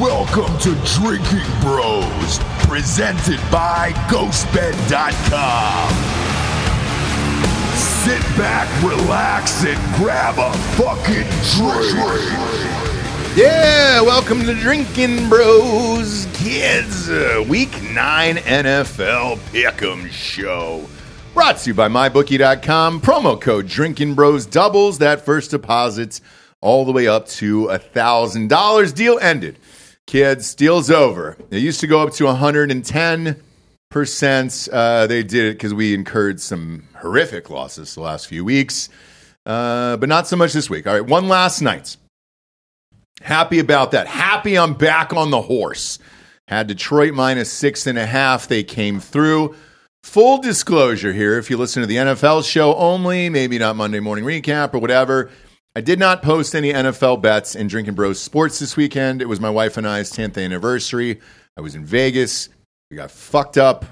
Welcome to Drinkin Bros, presented by GhostBed.com. Sit back, relax, and grab a fucking drink. Yeah, welcome to Drinkin Bros, kids. Uh, week 9 NFL Pick'em Show. Brought to you by MyBookie.com. Promo code Drinkin Bros doubles that first deposits all the way up to a $1,000. Deal ended. Kids, deal's over. It used to go up to 110%. Uh, they did it because we incurred some horrific losses the last few weeks, uh, but not so much this week. All right, one last night. Happy about that. Happy I'm back on the horse. Had Detroit minus six and a half. They came through. Full disclosure here if you listen to the NFL show only, maybe not Monday morning recap or whatever, I did not post any NFL bets in Drinkin Bros Sports this weekend. It was my wife and I's 10th anniversary. I was in Vegas. We got fucked up.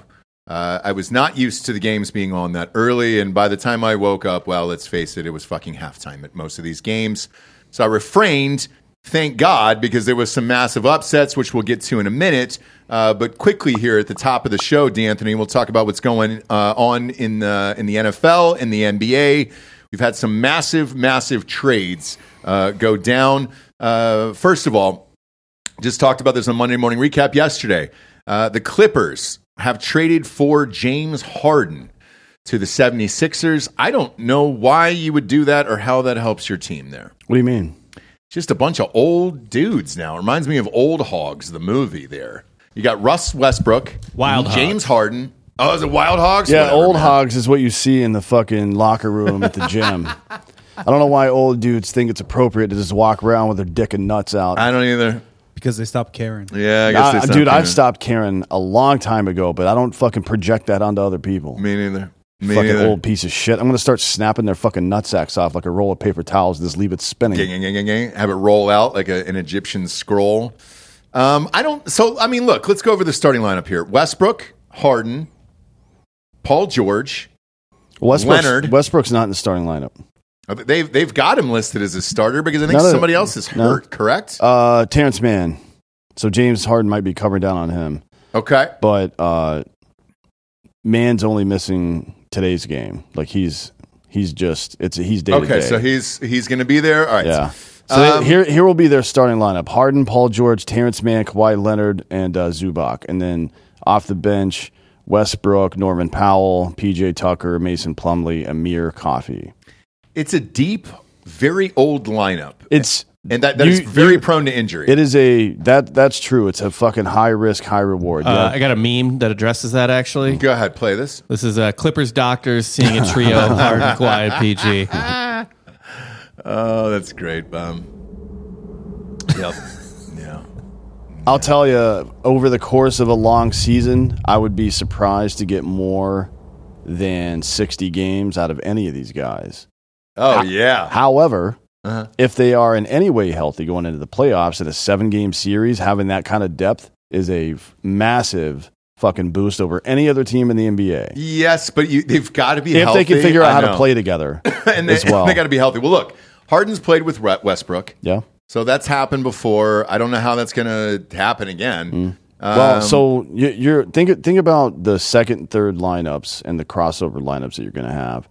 Uh, I was not used to the games being on that early. And by the time I woke up, well, let's face it, it was fucking halftime at most of these games. So I refrained, thank God, because there was some massive upsets, which we'll get to in a minute. Uh, but quickly here at the top of the show, D'Anthony, we'll talk about what's going uh, on in the, in the NFL, in the NBA. We've had some massive, massive trades uh, go down. Uh, first of all, just talked about this on Monday Morning Recap yesterday. Uh, the Clippers have traded for James Harden to the 76ers. I don't know why you would do that or how that helps your team there. What do you mean? Just a bunch of old dudes now. Reminds me of Old Hogs, the movie there. You got Russ Westbrook, Wild James Harden. Oh, is it Wild Hogs? Yeah, Whatever, old man. hogs is what you see in the fucking locker room at the gym. I don't know why old dudes think it's appropriate to just walk around with their dick and nuts out. I don't either. because they stopped caring. Yeah, I guess I- they stopped dude, doing I've it. stopped caring a long time ago, but I don't fucking project that onto other people. Me neither. Me fucking neither. old piece of shit. I'm gonna start snapping their fucking nutsacks off like a roll of paper towels. and Just leave it spinning. Gang, gang, gang, gang, gang. Have it roll out like a, an Egyptian scroll. Um, I don't. So I mean, look. Let's go over the starting lineup here: Westbrook, Harden, Paul George. Westbrook's, Leonard. Westbrook's not in the starting lineup. They've they've got him listed as a starter because I think No, no, somebody else is no. hurt. Correct? Uh, Terance Mann. So James Harden might be covering down on him, okay. but uh, Mann's only missing today's game. Like he's he's just it's he's day Okay. So he's he's going to be there. All right. Yeah. So they- Um, here, here will be their starting lineup: Harden, Paul George, Terance Mann, Kawhi Leonard, and uh, Zubac. And then off the bench, Westbrook, Norman Powell, PJ Tucker, Mason Plumlee, Amir Coffey. It's a deep, very old lineup, It's and that, that is You- very prone to injury. it is a that that's true. It's a fucking high risk, high reward. Uh, Yeah. I got a meme that addresses that actually. Go ahead, play this. This is uh, Clippers doctors seeing a trio of Harden, Kawhi, and PG. Oh, that's great. bum. yep. I'll tell you, over the course of a long season, I would be surprised to get more than 60 games out of any of these guys. Oh yeah. However, Uh-huh. if they are in any way healthy going into the playoffs in a seven game series, having that kind of depth is a f- massive fucking boost over any other team in the NBA. Yes, but you, they've got to be If healthy. they can figure out how to play together and they, as well. they got to be healthy. Well, look, Harden's played with Westbrook, yeah. So that's happened before. I don't know how that's going to happen again. Mm. Well, Um, so you, you're think think about the second, third lineups and the crossover lineups that you're going to have.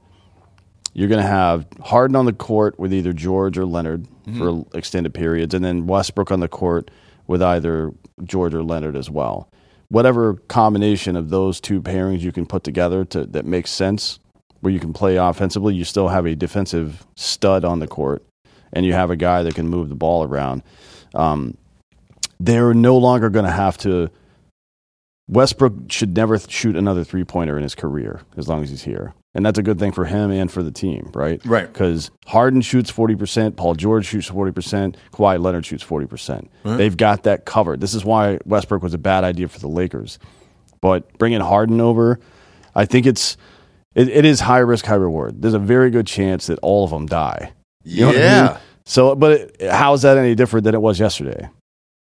You're going to have Harden on the court with either George or Leonard Mm-hmm. for extended periods, and then Westbrook on the court with either George or Leonard as well. Whatever combination of those two pairings you can put together to that makes sense, where you can play offensively, you still have a defensive stud on the court, and you have a guy that can move the ball around. Um, they're no longer going to have to. Westbrook should never shoot another three pointer in his career as long as he's here. And that's a good thing for him and for the team, right? Right. Because Harden shoots 40%, Paul George shoots 40%, Kawhi Leonard shoots 40%. percent They've got that covered. This is why Westbrook was a bad idea for the Lakers. But bringing Harden over, I think it's it, it is high risk, high reward. There's a very good chance that all of them die. You know what I yeah, mean? So, but it, how is that any different than it was yesterday?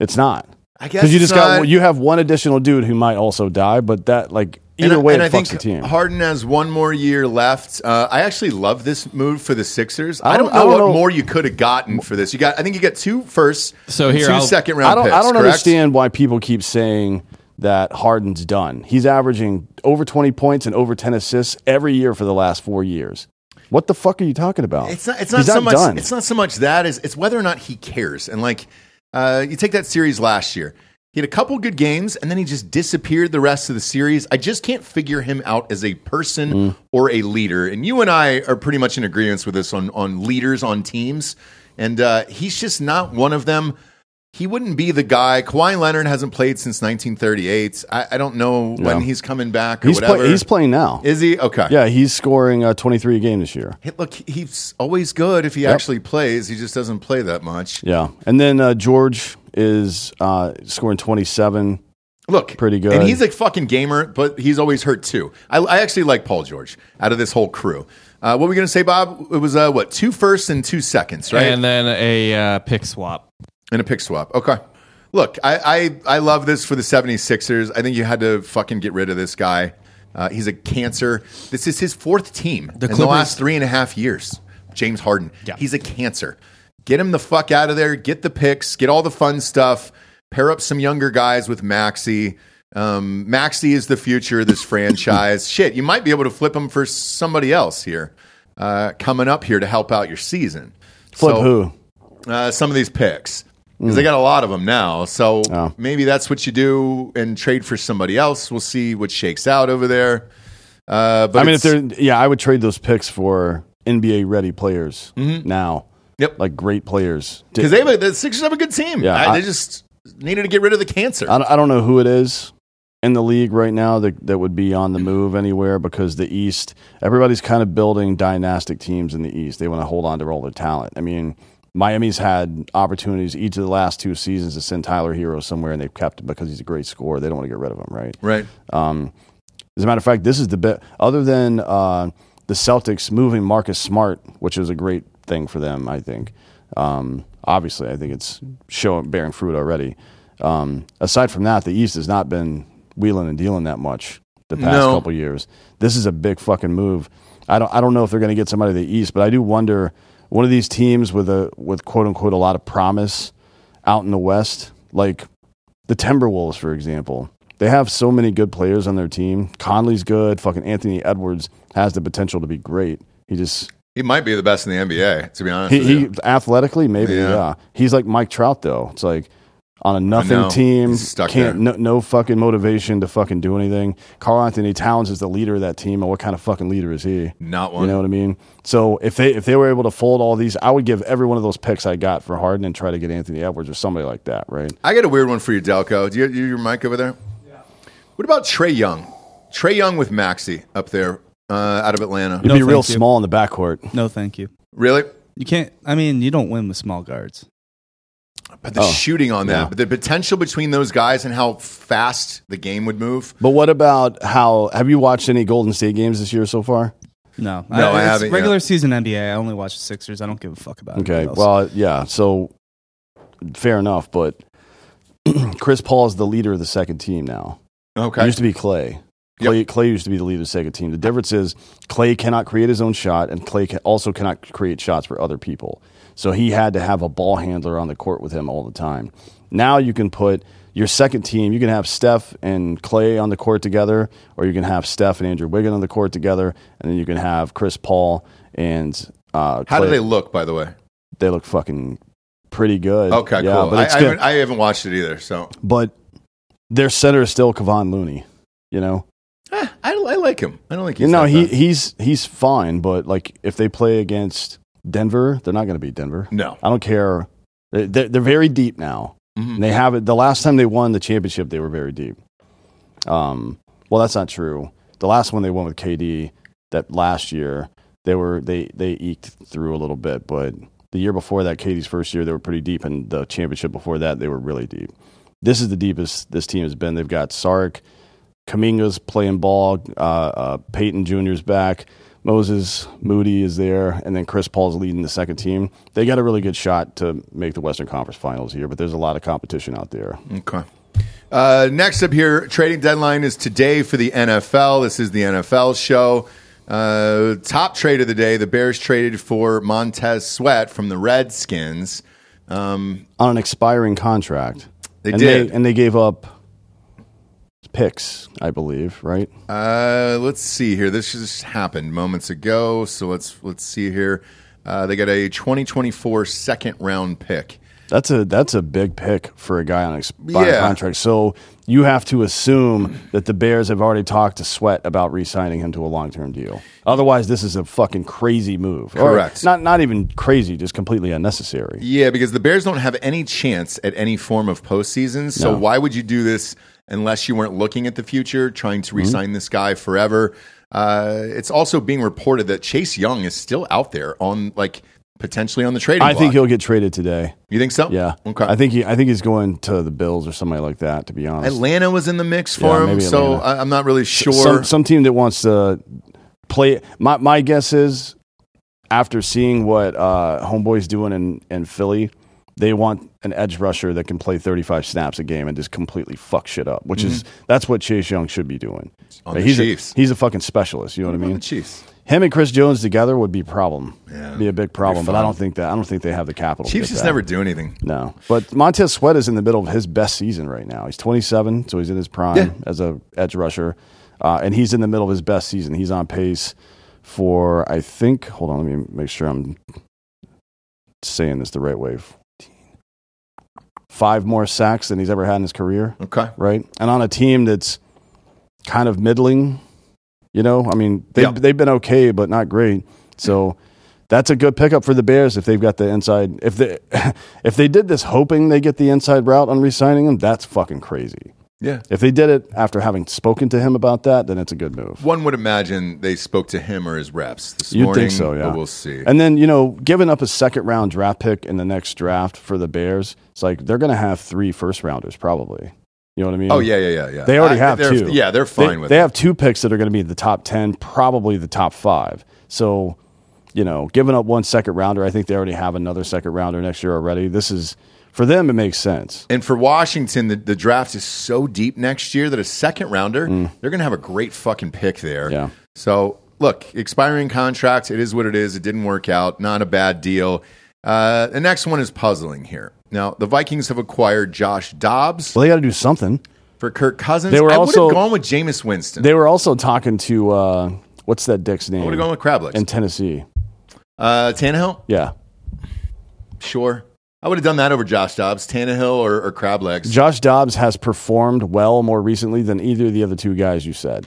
It's not I guess because you it's just got you have one additional dude who might also die, but that like either and, I- way, and it I fucks think the team. Harden has one more year left. Uh, I actually love this move for the Sixers. I I don't, don't- know I don't what know- more you could have gotten for this. You got, I think you get two firsts, So and here, 2 I'll- second round I don't. picks. I don't correct? understand why people keep saying that Harden's done. He's averaging over 20 points and over 10 assists every year for the last four years. What the fuck are you talking about? It's not. It's not He's so much. done. It's not so much that is. It's whether or not he cares. And like, uh, you take that series last year. He had a couple good games, and then he just disappeared the rest of the series. I just can't figure him out as a person Mm. or a leader. And you and I are pretty much in agreement with this on on leaders on teams. And uh, he's just not one of them. He wouldn't be the guy. Kawhi Leonard hasn't played since 1938. I, I don't know when No. he's coming back or he's, whatever. play, he's playing now. Is he okay? yeah, he's scoring uh, 23 a game this year. Hey, Look, he's always good if he actually plays. He just doesn't play that much. Yeah, and then uh, George is uh, scoring 27. Look, Pretty good. and he's a fucking gamer, but he's always hurt too. I, I actually like Paul George out of this whole crew. Uh, what were we gonna say, Bob? It was uh, what two firsts and two seconds, right? And then a uh, pick swap. And a pick swap. Okay. Look, I, I, I love this for the 76ers. I think you had to fucking get rid of this guy. Uh, he's a cancer. This is his fourth team in the last three and a half years. James Harden. Yeah. He's a cancer. Get him the fuck out of there. Get the picks. Get all the fun stuff. Pair up some younger guys with Maxey. Um, Maxey is the future of this franchise. Shit, you might be able to flip him for somebody else here uh, coming up here to help out your season. Flip So- who? uh, some of these picks because they got a lot of them now. So Oh. maybe that's what you do and trade for somebody else. We'll see what shakes out over there. Uh, but I mean, if they're yeah, I would trade those picks for NBA ready players now. Mm-hmm. Yep. like great players. because they have a, the Sixers have a good team. Yeah, I, I- they just needed to get rid of the cancer. I don't, I don't know who it is in the league right now that, that would be on the move anywhere because the East, everybody's kind of building dynastic teams in the East. They want to hold on to all their talent. I mean, Miami's had opportunities each of the last two seasons to send Tyler Herro somewhere, and they've kept him because he's a great scorer. They don't want to get rid of him, right? right. Um, as a matter of fact, this is the bit other than uh, the Celtics moving Marcus Smart, which is a great thing for them. I think. Um, obviously, I think it's showing bearing fruit already. Um, aside from that, the East has not been wheeling and dealing that much the past No. couple years. This is a big fucking move. I don't I don't know if they're going to get somebody to the East, but I do wonder one of these teams with a with quote unquote a lot of promise out in the West, like the Timberwolves, for example. They have so many good players on their team. Conley's good. Fucking Anthony Edwards has the potential to be great. He just He might be the best in the NBA, to be honest. he, he athletically maybe Yeah. yeah. He's like Mike Trout though. It's like on a nothing team, He's stuck can't there. no, no fucking motivation to fucking do anything. Karl-Anthony Towns is the leader of that team, and what kind of fucking leader is he? Not one. You know what I mean? So if they if they were able to fold all these, I would give every one of those picks I got for Harden and try to get Anthony Edwards or somebody like that, right? I got a weird one for you, Delco. Do you, you your mic over there? Yeah. What about Trae Young? Trae Young with Maxey up there uh, out of Atlanta. It'd No, be real you. small in the backcourt. No, thank you. Really? You can't. I mean, you don't win with small guards. But the Oh, shooting on that, yeah. but the potential between those guys and how fast the game would move. But what about how? Have you watched any Golden State games this year so far? No, No, I it's haven't Regular yet. season NBA. I only watch the Sixers. I don't give a fuck about. It. Okay, else. well, yeah. So fair enough, but Chris Paul is the leader of the second team now. It Okay. used to be Clay. Clay, Clay used to be the leader of the second team. The difference is Clay cannot create his own shot, and Clay can also cannot create shots for other people. So he had to have a ball handler on the court with him all the time. Now you can put your second team. You can have Steph and Clay on the court together, or you can have Steph and Andrew Wiggin on the court together, and then you can have Chris Paul and uh, How do they look, by the way? They look fucking pretty good. Okay, yeah, cool. But I, it's I, good. haven't, I haven't watched it either, so but their center is still Kevon Looney. You know, Eh, I, I like him. I don't think you no, know he bad. he's he's fine, but like if they play against Denver, they're not going to beat Denver. no. I don't care. They- They're, they're very deep now. Mhm. They have it. The last time they won the championship, they were very deep. Um, well, that's not true. The last one they won with KD, that last year, they were they they eked through a little bit, but the year before that, KD's first year, they were pretty deep, and the championship before that, they were really deep. This is the deepest this team has been. They've got Saric, Kuminga's playing ball, uh, uh, Payton Jr.'s back, Moses Moody is there, and then Chris Paul's leading the second team. They got a really good shot to make the Western Conference Finals here, but there's a lot of competition out there. Okay. Uh, next up here, trading deadline is today for the NFL. This is the NFL show. Uh, top trade of the day: the Bears traded for Montez Sweat from the Redskins. Um, on an expiring contract. They and did. They, and they gave up picks, I believe, right? Uh, let's see here. This just happened moments ago. So let's let's see here. Uh, they got a 2024 second round pick. That's a that's a big pick for a guy on expiring Yeah. contract. So you have to assume that the Bears have already talked to Sweat about re-signing him to a long-term deal. Otherwise, this is a fucking crazy move. Or Correct. not not even crazy, just completely unnecessary. Yeah, because the Bears don't have any chance at any form of postseason. So No. why would you do this unless you weren't looking at the future, trying Mm-hmm. to re-sign this guy forever? Uh, it's also being reported that Chase Young is still out there on like potentially on the trading. I think he'll get traded today. You think so? Yeah. Okay. I think he I think he's going to the Bills or somebody like that. To be honest, Atlanta was in the mix for Yeah, him, so I, I'm not really sure. some some team that wants to play. My my guess is after seeing what uh, Homeboy's doing in in Philly, they want an edge rusher that can play 35 snaps a game and just completely fuck shit up. Which is that's what Chase Young should be doing. Mm-hmm. He's Chiefs. A, he's a fucking specialist. You know what I mean? the Chiefs. Him and Chris Jones together would be a problem. Yeah. be a big problem. But I don't think that I don't think they have the capital. Chiefs just that. never do anything. No, but Montez Sweat is in the middle of his best season right now. He's 27, so he's in his prime Yeah. as a edge rusher, uh, and he's in the middle of his best season. He's on pace for I think. Hold on, let me make sure I'm saying this the right way. Five more sacks than he's ever had in his career, Okay. right? And on a team that's kind of middling, you know. I mean, they have they've been okay, but not great. So. That's a good pickup for the Bears if they've got the inside. If they if they did this hoping they get the inside route on re-signing him, that's fucking crazy. Yeah. If they did it after having spoken to him about that, then it's a good move. One would imagine they spoke to him or his reps this You'd morning. think so, yeah. But we'll see. And then you know, giving up a second round draft pick in the next draft for the Bears, it's like they're going to have three first rounders probably. You know what I mean? oh yeah, yeah, yeah, yeah. They already I- have they're- two. Yeah, they're fine they, with They it. have two picks that are going to be the top ten, probably the top five. So, you know, giving up one second rounder, I think they already have another second rounder next year already. This is for them. It makes sense. And for Washington, the, the draft is so deep next year that a second rounder, they're going to have a great fucking pick there. Mm. Yeah. So, look, expiring contracts, it is what it is. It didn't work out. Not a bad deal. Uh, the next one is puzzling here. Now, the Vikings have acquired Josh Dobbs Well, they got to do something. for Kirk Cousins. They were I would also- have gone with Jameis Winston. They were also talking to uh, what's that dick's name? I would have gone with Crablegs in Tennessee. uh, Tannehill? Yeah, Sure. I would have done that over Josh Dobbs, Tannehill, or, or Crab Legs. Josh Dobbs has performed well more recently than either of the other two guys you said.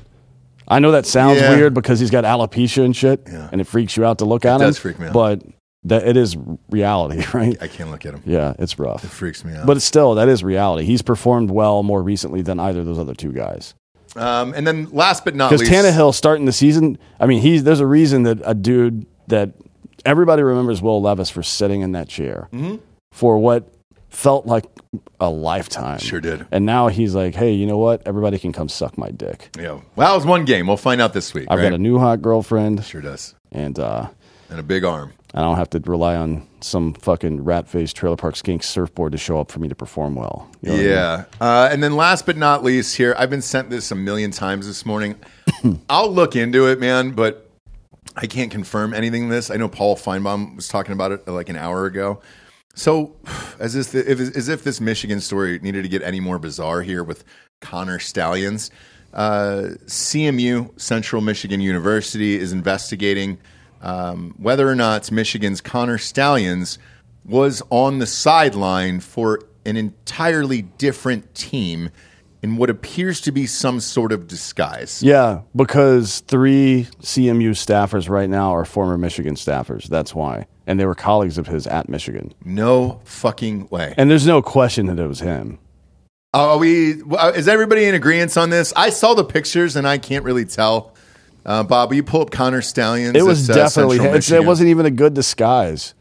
I know that sounds Yeah. weird because he's got alopecia and shit, Yeah. and it freaks you out to look at him. does freak me out. but that it is reality, right? I can't look at him. Yeah, it's rough. It freaks me out. But still, that is reality. He's performed well more recently than either of those other two guys. um, and then last but not least, Because Tannehill starting the season, I mean, he's there's a reason that a dude that everybody remembers Will Levis for sitting in that chair Mm-hmm. For what felt like a lifetime. Sure did. And now he's like, hey, you know what? Everybody can come suck my dick. Yeah. Well, it was one game. We'll find out this week. I've right? got a new hot girlfriend, Sure does. and uh, And a big arm. I don't have to rely on some fucking rat faced trailer park skink surfboard to show up for me to perform well. You know what I mean? Yeah. Uh, and then last but not least here, I've been sent this a million times this morning. I'll look into it, man, but I can't confirm anything this. I know Paul Finebaum was talking about it like an hour ago. So, as if, as if this Michigan story needed to get any more bizarre here with Connor Stalions, uh, CMU, Central Michigan University, is investigating um, whether or not Michigan's Connor Stalions was on the sideline for an entirely different team in what appears to be some sort of disguise. Yeah, because three CMU staffers right now are former Michigan staffers. That's why. And they were colleagues of his at Michigan. No fucking way. And there's no question that it was him. Are we? uh, Is everybody in agreement on this? I saw the pictures and I can't really tell. Uh, Bob, will you pull up Connor Stalions? It was at, uh, definitely him. It wasn't even a good disguise.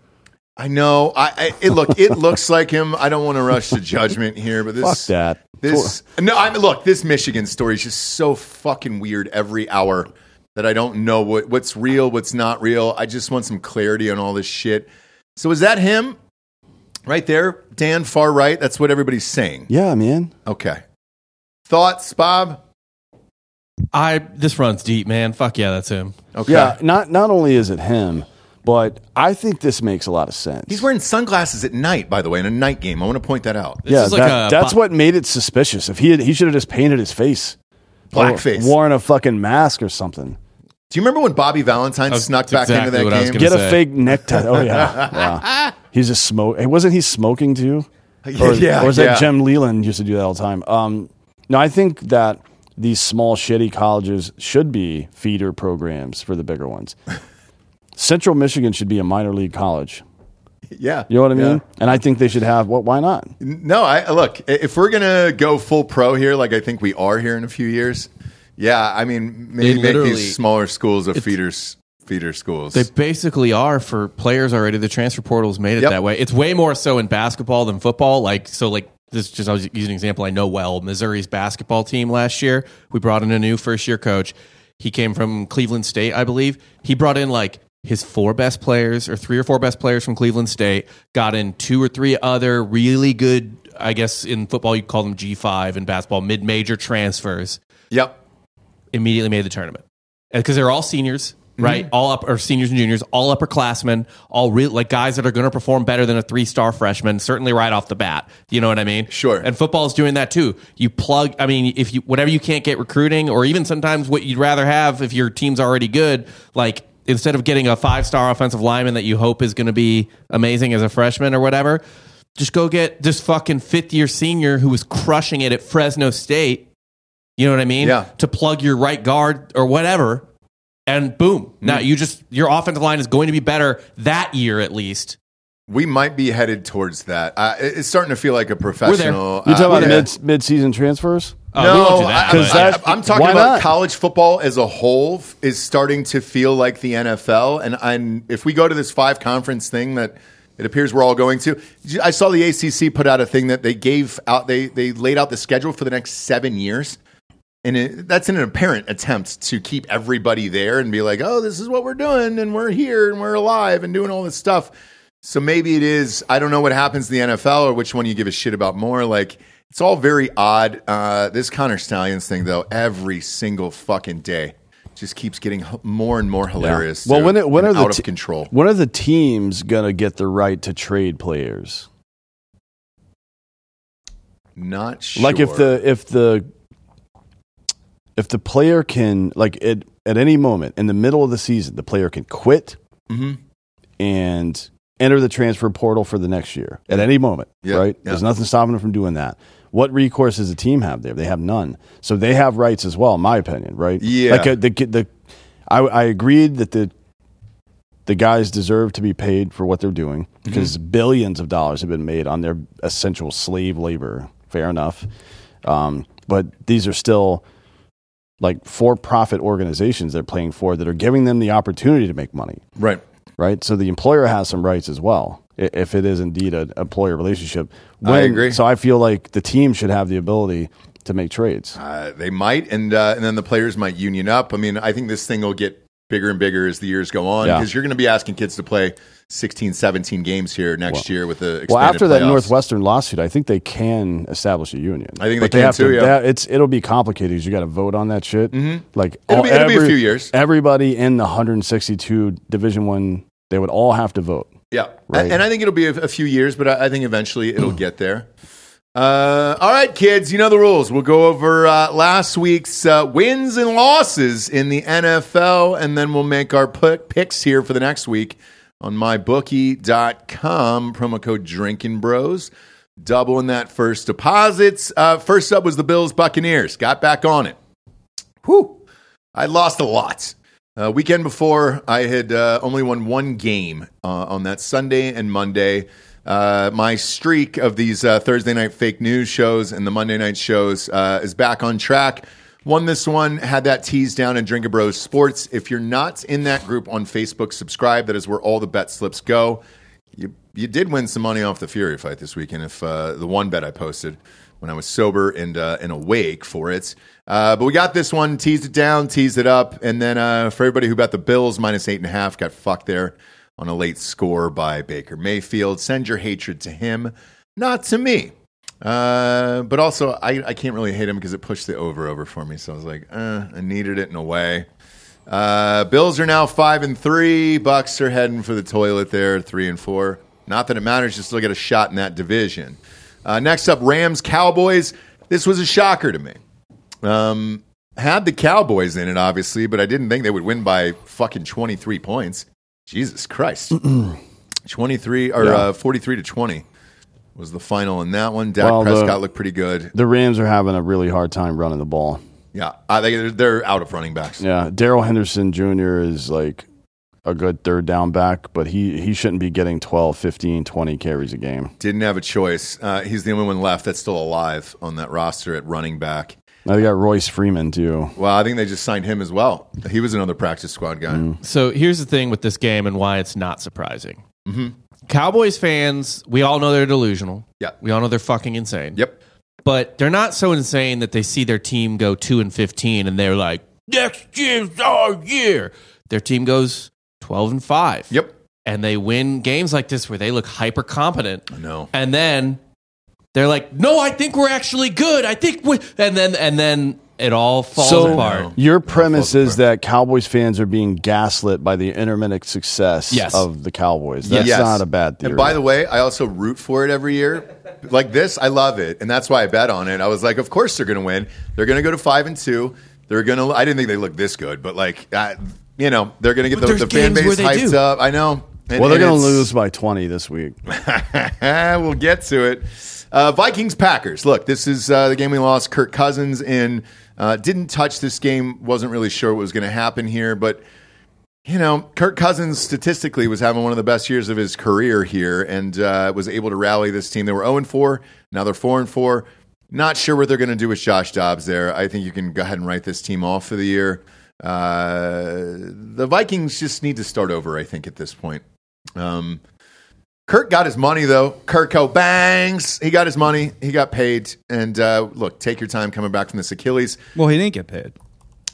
I know. I, I it look. It looks like him. I don't want to rush to judgment here, but this Fuck that. This no. I mean, look. This Michigan story is just so fucking weird every hour that I don't know what what's real, what's not real. I just want some clarity on all this shit. So is that him? Right there, Dan, far right. That's what everybody's saying. Yeah, man. Okay. Thoughts, Bob? I this runs deep, man. Fuck yeah, that's him. Okay. Yeah, not not only is it him, but I think this makes a lot of sense. He's wearing sunglasses at night, by the way, in a night game. I want to point that out. This yeah, is like that- a that's bo- what made it suspicious. If he had, he should have just painted his face, Blackface. or worn a fucking mask or something. Do you remember when Bobby Valentine That's snuck back exactly into that what I was game? gonna Get say. a fake necktie. Oh yeah, yeah. He's just smoke. Wasn't he smoking too? Or, Yeah, or was that Jim Leyland used to do that all the time? Um, no, I think that these small shitty colleges should be feeder programs for the bigger ones. Central Michigan should be a minor league college. Yeah. You know what I mean? Yeah. And I think they should have. What? why not? No, I look. If we're gonna go full pro here, like I think we are here in a few years, yeah. I mean, maybe make these smaller schools of feeders, feeder schools. They basically are for players already. The transfer portal's made it Yep. that way. It's way more so in basketball than football. Like so, like this. Just I was using an example I know well. Missouri's basketball team last year. We brought in a new first year coach. He came from Cleveland State, I believe. He brought in like his four best players or three or four best players from Cleveland State. Got in two or three other really good. I guess in football you call them G five. In basketball, mid major transfers yep. Immediately made the tournament because they're all seniors, Mm-hmm. right? All up or seniors and juniors, all upperclassmen, all real like guys that are going to perform better than a three star freshman, certainly right off the bat. You know what I mean? Sure. And football's doing that too. You plug. I mean, if you whatever you can't get recruiting, or even sometimes what you'd rather have if your team's already good, like. Instead of getting a five star offensive lineman that you hope is going to be amazing as a freshman or whatever, just go get this fucking fifth year senior who was crushing it at Fresno State you know what I mean? Yeah. To plug your right guard or whatever, and boom. Mm-hmm. Now you just your offensive line is going to be better that year at least. We might be headed towards that. Uh, it's starting to feel like a professional. You talking uh, about yeah. mid mid season transfers? Oh, no, won't do that, I, am talking about not? college football as a whole f- is starting to feel like the NFL. And I'm, if we go to this five conference thing that it appears we're all going to, I saw the ACC put out a thing that they gave out. They they laid out the schedule for the next seven years. And it, that's an apparent attempt to keep everybody there and be like, oh, this is what we're doing, and we're here, and we're alive, and doing all this stuff. So maybe it is. I don't know what happens in the NFL or which one you give a shit about more. Like it's all very odd. Uh, this Connor Stalions thing, though, every single fucking day just keeps getting more and more hilarious. Well, when it, when are the out te- control? When are the teams gonna get the right to trade players? Not sure. Like if the if the if the player can like it at any moment in the middle of the season, the player can quit Mhm. and enter the transfer portal for the next year at any moment. Yeah, right? yeah. There's nothing stopping them from doing that. What recourse does the team have there? They have none. So they have rights as well, in my opinion. Right? Yeah. Like uh, the the I, I agreed that the the guys deserve to be paid for what they're doing because Mm-hmm. billions of dollars have been made on their essential slave labor. Fair enough. Um, but these are still like for profit organizations they're playing for that are giving them the opportunity to make money, right. right? So the employer has some rights as well if it is indeed an employer relationship. I agree. So I feel like the team should have the ability to make trades. Uh, they might, and uh, and then the players might union up. I mean, I think this thing will get bigger and bigger as the years go on Yeah. because you're going to be asking kids to play 16, 17 games here next year with the expanded Well, after that. Northwestern lawsuit, I think they can establish a union. I think but they can have too, To, yeah. they have- it's it'll be complicated because you got to vote on that shit. Mm-hmm. Like It'll all- be- it'll be a few years. Everybody in the 162 Division One, they would all have to vote. Yeah, Right. and I think it'll be a, a few years, but I, I think eventually it'll get there. Uh, all right, kids, you know the rules. We'll go over uh, last week's uh, wins and losses in the NFL, and then we'll make our pick, picks here for the next week on mybookie.com. Promo code Drinkin Bros. Doubling that first deposits. Uh, first up was the Bills Buccaneers. Got back on it. Whew. I lost a lot. Uh, weekend before, I had uh, only won one game on that Sunday and Monday. Uh, my streak of these uh, Thursday night fake news shows and the Monday night shows uh, is back on track. Won this one, had that tease down in Drinkin Bros Sports. If you're not in that group on Facebook, subscribe. That is where all the bet slips go. You, you did win some money off the Fury fight this weekend. If uh, the one bet I posted when I was sober and uh, and awake for it, uh, but we got this one, teased it down, teased it up, and then for everybody who bet the Bills minus eight and a half, got fucked there on a late score by Baker Mayfield. Send your hatred to him, not to me. Uh, but also, I, I can't really hate him because it pushed the over over for me. So I was like, uh, I needed it in a way. Uh, Bills are now five and three. Bucks are heading for the toilet there, three and four. Not that it matters; you still get a shot in that division. Uh, next up, Rams Cowboys. This was a shocker to me. Um, had the Cowboys in it, obviously, but I didn't think they would win by fucking twenty three points. Jesus Christ, twenty three or Yeah. uh, forty three to twenty was the final in that one. Dak Well, the- Prescott looked pretty good. The Rams are having a really hard time running the ball. Yeah, I think they're, they're out of running backs. Yeah, Darrell Henderson Jr. is like a good third down back, but he, he shouldn't be getting 12, 15, 20 carries a game. Didn't have a choice. Uh, he's the only one left that's still alive on that roster at running back. Now they got Royce Freeman too. Well, I think they just signed him as well. He was another practice squad guy. Mm. So here's the thing with this game and why it's not surprising. Mm-hmm. Cowboys fans, we all know they're delusional. Yeah. We all know they're fucking insane. Yep. But they're not so insane that they see their team go 2 and 15 and they're like, next year's our year. Their team goes 12 and 5. Yep. And they win games like this where they look hyper competent. I know. And then they're like, "No, I think we're actually good. I think we." And then and then it all falls So apart. your premise falls is that Cowboys fans are being gaslit by the intermittent success Yes. of the Cowboys. That's Yes. not a bad theory. And by the way, I also root for it every year. Like this, I love it, and that's why I bet on it. I was like, of course they're going to win. They're going to go to five and two. They're going to. I didn't think they looked this good, but like, uh, you know, they're going to get the, the fan base hyped do. up. I know. And- well, they're going to lose by 20 this week. we'll get to it. Uh, Vikings Packers. Look, this is uh, the game we lost. Kirk Cousins in. Uh, didn't touch this game. Wasn't really sure what was going to happen here, but you know, Kirk Cousins statistically was having one of the best years of his career here, and uh, was able to rally this team. They were zero and four. Now they're four and four. Not sure what they're going to do with Josh Dobbs there. I think you can go ahead and write this team off for the year. Uh, the Vikings just need to start over. I think at this point. Um, Kirk got his money though. Kirko bangs. He got his money. He got paid. And uh, look, take your time coming back from this Achilles. Well, he didn't get paid.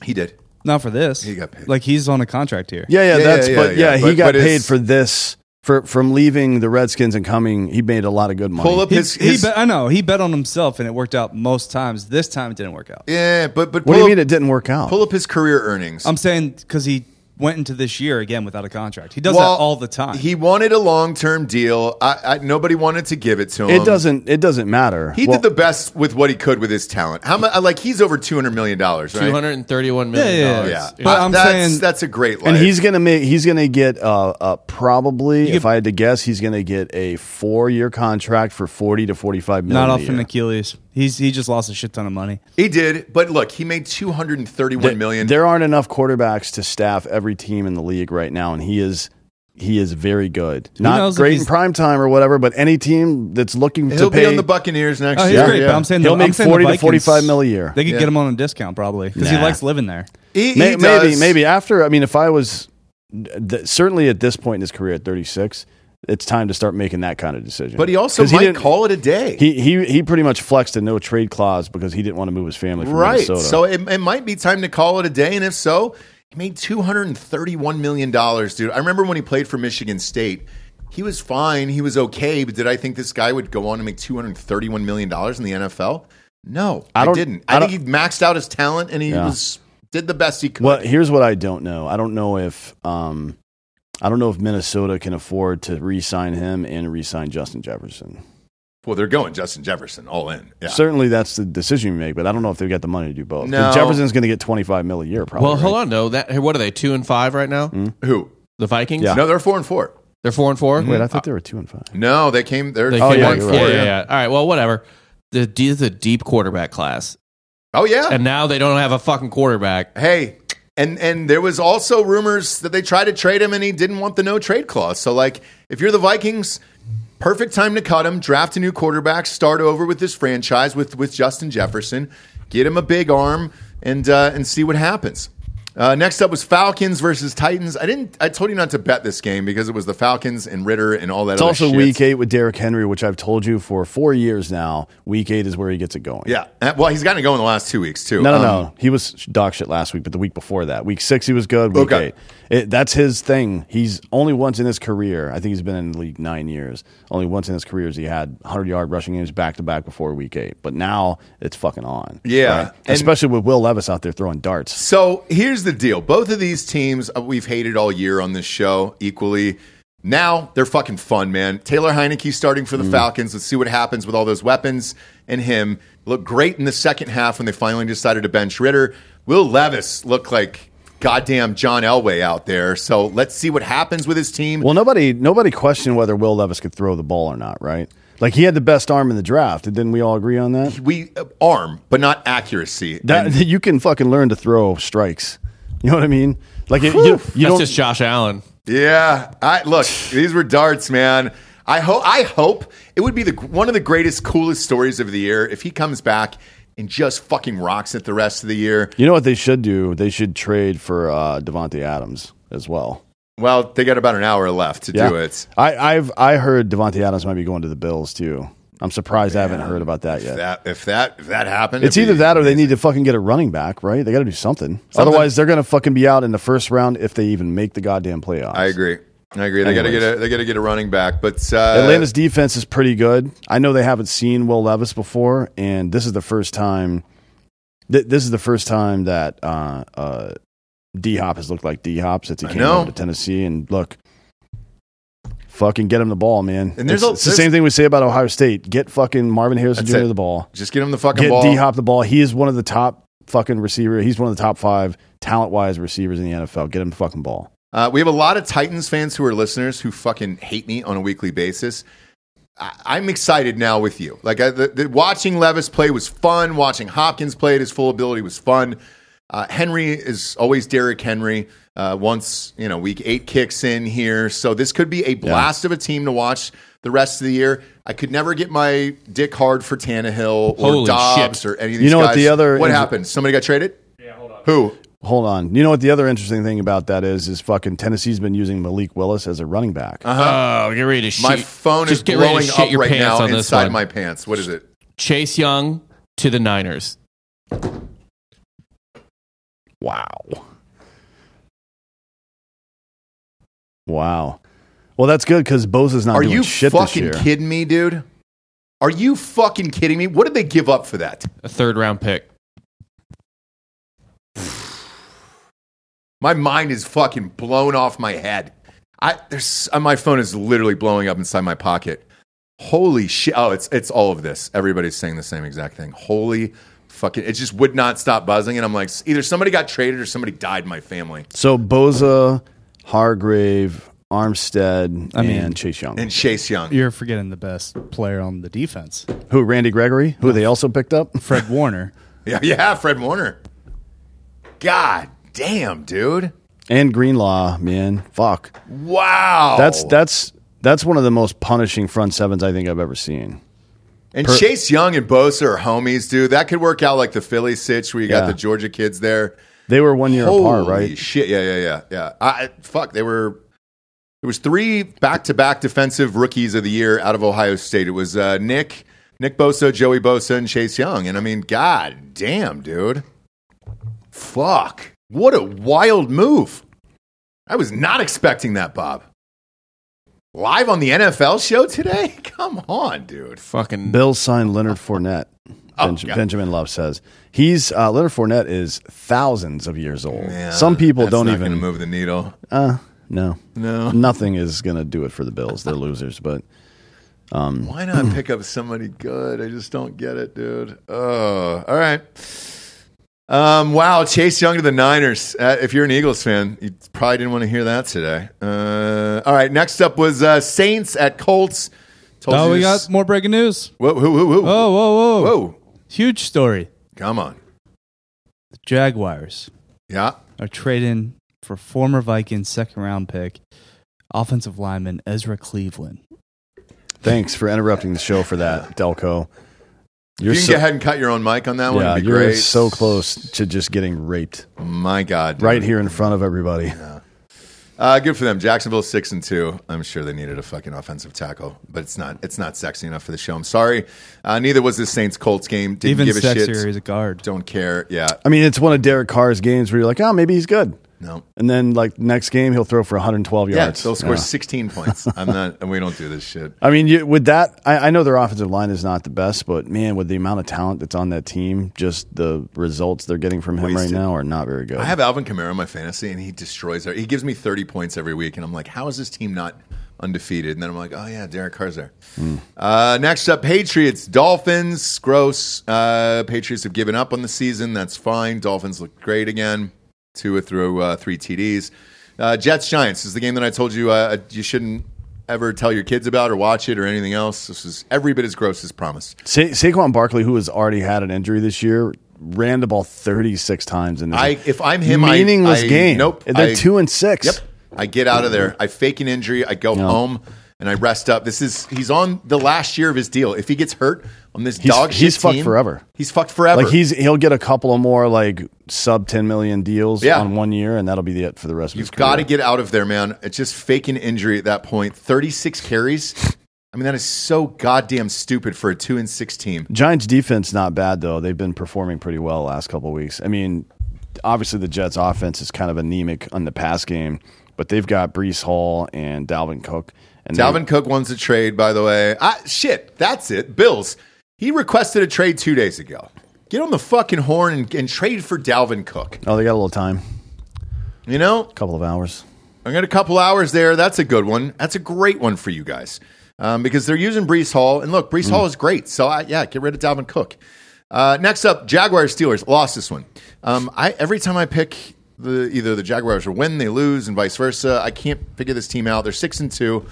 He did. Not for this. He got paid. Like he's on a contract here. Yeah, yeah, Yeah, that's yeah, but yeah, yeah, yeah. he But- got but paid it's- for this for from leaving the Redskins and coming. He made a lot of good money. Pull up He, his. he bet, I know he bet on himself and it worked out most times. This time it didn't work out. yeah, but but What pull do you up, mean it didn't work out? Pull up his career earnings. I'm saying because he went into this year again without a contract. He does that all the time. He wanted a long term deal. I, I, nobody wanted to give it to him. it doesn't. It doesn't matter. He Well, did the best with what he could with his talent. How much? Like he's over two hundred million dollars, right? Two hundred and thirty-one million Yeah, yeah, dollars. Yeah, But I'm that's, saying- that's a great life. and he's gonna make. He's gonna get uh, uh probably. You if I had to guess, he's gonna get a four year contract for forty to forty five million. Not off an. Achilles. He's he just lost a shit ton of money. he did, but look, he made two hundred and thirty-one There- million. There aren't enough quarterbacks to staff every team in the league right now, and he is he is very good. Not great in prime time or whatever, but any team that's looking He'll to pay be on the Buccaneers next Oh, he's year. great. Yeah. But I'm saying He'll the, make I'm saying the 40 to Vikings, 45 mil a year. They could Yeah. get him on a discount probably because he likes living there. He, he May- maybe, maybe after. I mean, if I was th- certainly at this point in his career at 36, it's time to start making that kind of decision. But he also might didn't- call it a day. He he he pretty much flexed a no trade clause because he didn't want to move his family from right. Minnesota. So it, it might be time to call it a day. And if so, he made $231 million, dude. I remember when he played for Michigan State. He was fine. He was okay. But did I think this guy would go on to make $231 million in the NFL? No, I, I didn't. I I, think he maxed out his talent and he Yeah. was did the best he could. well, here's what I don't know. I don't know if um, I don't know if Minnesota can afford to re-sign him and re-sign Justin Jefferson. Well, they're going Justin Jefferson all in. Yeah. Certainly, that's the decision you make, but I don't know if they've got the money to do both. No. Jefferson's going to get 25 mil a year, probably. Well, hold right? on. No, that what are they? Two and five right now. Hmm? Who? The Vikings. Yeah. No, they're four and four. They're four and four. Wait, I mm-hmm. thought they were two and five. No, they came. They're They Oh, came yeah, one four. right. Yeah, yeah. All right. Well, whatever. The D is a deep quarterback class, Oh yeah. and now they don't have a fucking quarterback. hey, and and there was also rumors that they tried to trade him and he didn't want the no trade clause. So like, if you're the Vikings, perfect time to cut him, draft a new quarterback, start over with this franchise with with Justin Jefferson, get him a big arm, and uh, and see what happens. Uh, next up was Falcons versus Titans. I didn't. I told you not to bet this game because it was the Falcons and Ridder and all that. It's also shit. week eight with Derrick Henry, which I've told you for four years now. Week eight is where he gets it going. Yeah. Uh, Well, he's gotten to go in the last two weeks too. No, no, Um, no. He was dog shit last week, but the week before that, week six, he was good. Week Okay. eight, it, that's his thing. He's only once in his career. I think he's been in the league nine years. Only once in his career has he had 100 yard rushing games back to back before week eight. But now it's fucking on. Yeah. And- especially with Will Levis out there throwing darts. So here's the deal. Both of these teams uh, we've hated all year on this show equally. Now they're fucking fun, man. Taylor Heinicke starting Mm. for the Falcons. Let's see what happens with all those weapons and him. Looked great in the second half when they finally decided to bench Ridder. Will Levis looked like goddamn John Elway out there. So let's see what happens with his team. Well, nobody nobody questioned whether Will Levis could throw the ball or not, right? Like he had the best arm in the draft. Didn't we all agree on that? we uh, arm, but not accuracy. That And- you can fucking learn to throw strikes. You know what I mean? Like it, you, you That's don't. just Josh Allen. Yeah, I look. These were darts, man. I hope. I hope it would be the one of the greatest, coolest stories of the year if he comes back and just fucking rocks it the rest of the year. You know what they should do? They should trade for uh, Davante Adams as well. Well, they got about an hour left to do it. I, I've I heard Davante Adams might be going to the Bills too. I'm surprised I haven't heard about that If yet. that if that if that happened, it's either be that or they need to fucking get a running back, right? They got to do something. Otherwise, they're going to fucking be out in the first round if they even make the goddamn playoffs. I agree. I agree. They got to get a they got to get a running back, but uh, Atlanta's defense is pretty good. I know they haven't seen Will Levis before, and this is the first time. Th- this is the first time that uh, uh, D Hop has looked like D Hop since he came over to Tennessee. And look, fucking get him the ball, man. And there's it's, a- it's the same thing we say about Ohio State. Get fucking Marvin Harrison Jr. it. the ball. just get him the fucking Get ball. Get D Hop the ball. He is one of the top fucking receiver. He's one of the top five talent wise receivers in the NFL. Get him the fucking ball. Uh, we have a lot of Titans fans who are listeners who fucking hate me on a weekly basis. I, I'm excited now with you. Like I, the, the, watching Levis play was fun. Watching Hopkins play at his full ability was fun. Uh, Henry is always Derrick Henry. Uh, once you know week eight kicks in here, so this could be a blast of a team to watch the rest of the year. I could never get my dick hard for Tannehill or Holy Dobbs shit. or any of these You know what the other- what happened? Somebody got traded. Yeah, hold on. Who? Hold on. You know what the other interesting thing about that is? Is fucking Tennessee's been using Malik Willis as a running back. Uh-huh. Oh, get ready to shit. My phone just is get ready blowing to shit up right now on this inside one. my pants. What is it? Chase Young to the Niners. Wow. Wow. Well, that's good because Bosa's not Are doing you shit this fucking year. kidding me, dude? Are you fucking kidding me? What did they give up for that? A third round pick. My mind is fucking blown off my head. I there's uh, my phone is literally blowing up inside my pocket. Holy shit! Oh, it's it's all of this. Everybody's saying the same exact thing. Holy fucking! It just would not stop buzzing, and I'm like, either somebody got traded or somebody died in my family. So Bosa, Hargrave, Armstead, I mean- and Chase Young. And Chase Young. You're forgetting the best player on the defense, Who? Randy Gregory, who they also picked up. Fred Warner. Yeah, yeah, Fred Warner. God damn, dude. And Greenlaw, man, fuck. Wow. That's that's that's one of the most punishing front sevens I think I've ever seen. And Chase Young and Bosa are homies, dude. That could work out like the Philly sitch where you got Yeah. the Georgia kids there. They were one year Holy apart, right? shit! Yeah, yeah, yeah, yeah. I, fuck, they were. There was three back-to-back defensive rookies of the year out of Ohio State. It was uh, Nick, Nick Bosa, Joey Bosa, and Chase Young. And I mean, god damn, dude. Fuck! What a wild move. I was not expecting that, Bob. Live on the NFL show today? Come on, dude. Fucking Bills signed Leonard Fournette. Oh, Benj- God. Benjamin Love says he's uh, Leonard Fournette is thousands of years old. Yeah, Some people that's don't not even move the needle. Uh, no, No. nothing is going to do it for the Bills. They're losers, but Why not pick up somebody good? I just don't get it, dude. Oh, all right. Um, wow, Chase Young to the Niners. Uh, if you're an Eagles fan, you probably didn't want to hear that today. Uh, all right, next up was uh, Saints at Colts. Told Oh, we got more breaking news. whoa, whoa, whoa, whoa, Whoa, whoa, whoa. whoa. Huge story. Come on, The Jaguars yeah. are trading for former Vikings second round pick, offensive lineman Ezra Cleveland. thanks for interrupting the show for that, Delco. If you can so- go ahead and cut your own mic on that one, yeah, it'd be you're great. so close to just getting raped My God, dude. right here in front of everybody. Uh, good for them. Jacksonville six and two. I'm sure they needed a fucking offensive tackle, but it's not. It's not sexy enough for the show. I'm sorry. Uh, neither was the Saints Colts game. Didn't Even give a sexier, shit. he's a guard. Don't care. Yeah. I mean, it's one of Derek Carr's games where you're like, oh, maybe he's good. No. And then like next game, he'll throw for 112 Yeah. yards. They'll score Yeah. 16 points. I'm not. And we don't do this shit. I mean, you, with that, I, I know their offensive line is not the best, but man, with the amount of talent that's on that team, just the results they're getting from him Wasted. right now are not very good. I have Alvin Kamara in my fantasy, and he destroys it. He gives me 30 points every week, and I'm like, how is this team not undefeated? And then I'm like, oh yeah, Derek Carr's there. Uh, next up, Patriots, Dolphins. Gross. Uh, Patriots have given up on the season. That's fine. Dolphins look great again. Two through uh, three TDs. Uh, Jets Giants is the game that I told you uh, you shouldn't ever tell your kids about or watch it or anything else. This is every bit as gross as promised. Sa- Saquon Barkley, who has already had an injury this year, ran the ball 36 times in this I if I'm him, meaningless I, game. Nope, they're I- two and six. Yep. I get out of there. I fake an injury. I go home and I rest up. This is he's on the last year of his deal. If he gets hurt on this He's- dog shit he's fucked team, forever. He's fucked forever. Like he's he'll get a couple of more like sub 10 million deals Yeah. on one year, and that'll be it for the rest of his season. You've got to get out of there, man. It's just faking injury at that point. 36 carries. I mean, that is so goddamn stupid for a two and six team. Giants defense not bad though. They've been performing pretty well the last couple of weeks. I mean, obviously the Jets offense is kind of anemic on the pass game, but they've got Breece Hall and Dalvin Cook. And they- Dalvin Cook wants a trade, by the way. Ah, shit, that's it. Bills. He requested a trade two days ago. Get on the fucking horn and, and trade for Dalvin Cook. oh, they got a little time, You know, a couple of hours. I got a couple hours there. That's a good one. That's a great one for you guys um, because they're using Breece Hall. And look, Breece Hall is great. So, I, yeah, get rid of Dalvin Cook. Uh, next up, Jaguars Steelers. Lost this one. Um, I Every time I pick the either the Jaguars or win, they lose, and vice versa. I can't figure this team out. They're six and two.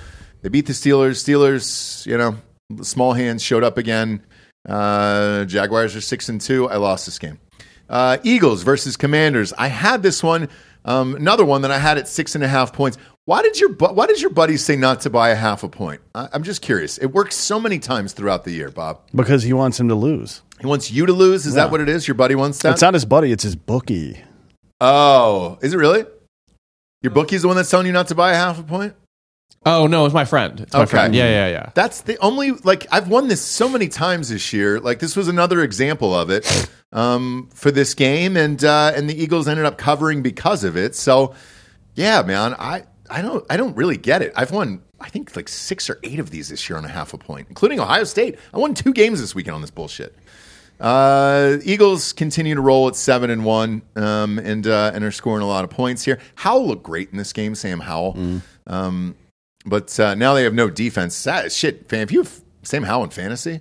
They beat the Steelers. Steelers, you know, the small hands showed up again. Uh, Jaguars are six and two. I lost this game. Uh, Eagles versus Commanders. I had this one. Um, another one that I had at six and a half points. Why did your Why did your buddies say not to buy a half a point? I- I'm just curious. It works so many times throughout the year, Bob. Because he wants him to lose. He wants you to lose. Is that what it is? Your buddy wants that. It's not his buddy; it's his bookie. oh, is it really? Your bookie's the one that's telling you not to buy a half a point. Oh no, it's my friend. It's my Okay. friend. Yeah, yeah, yeah. That's the only like I've won this so many times this year. Like this was another example of it um, for this game, and uh, and the Eagles ended up covering because of it. So yeah, man, I I don't I don't really get it. I've won I think like six or eight of these this year on a half a point, including Ohio State. I won two games this weekend on this bullshit. Uh, Eagles continue to roll at seven and one, um, and uh, and are scoring a lot of points here. Howell looked great in this game, Sam Howell. Um, but uh, now they have no defense. Ah, shit, fan, if you have Sam Howell in fantasy, he's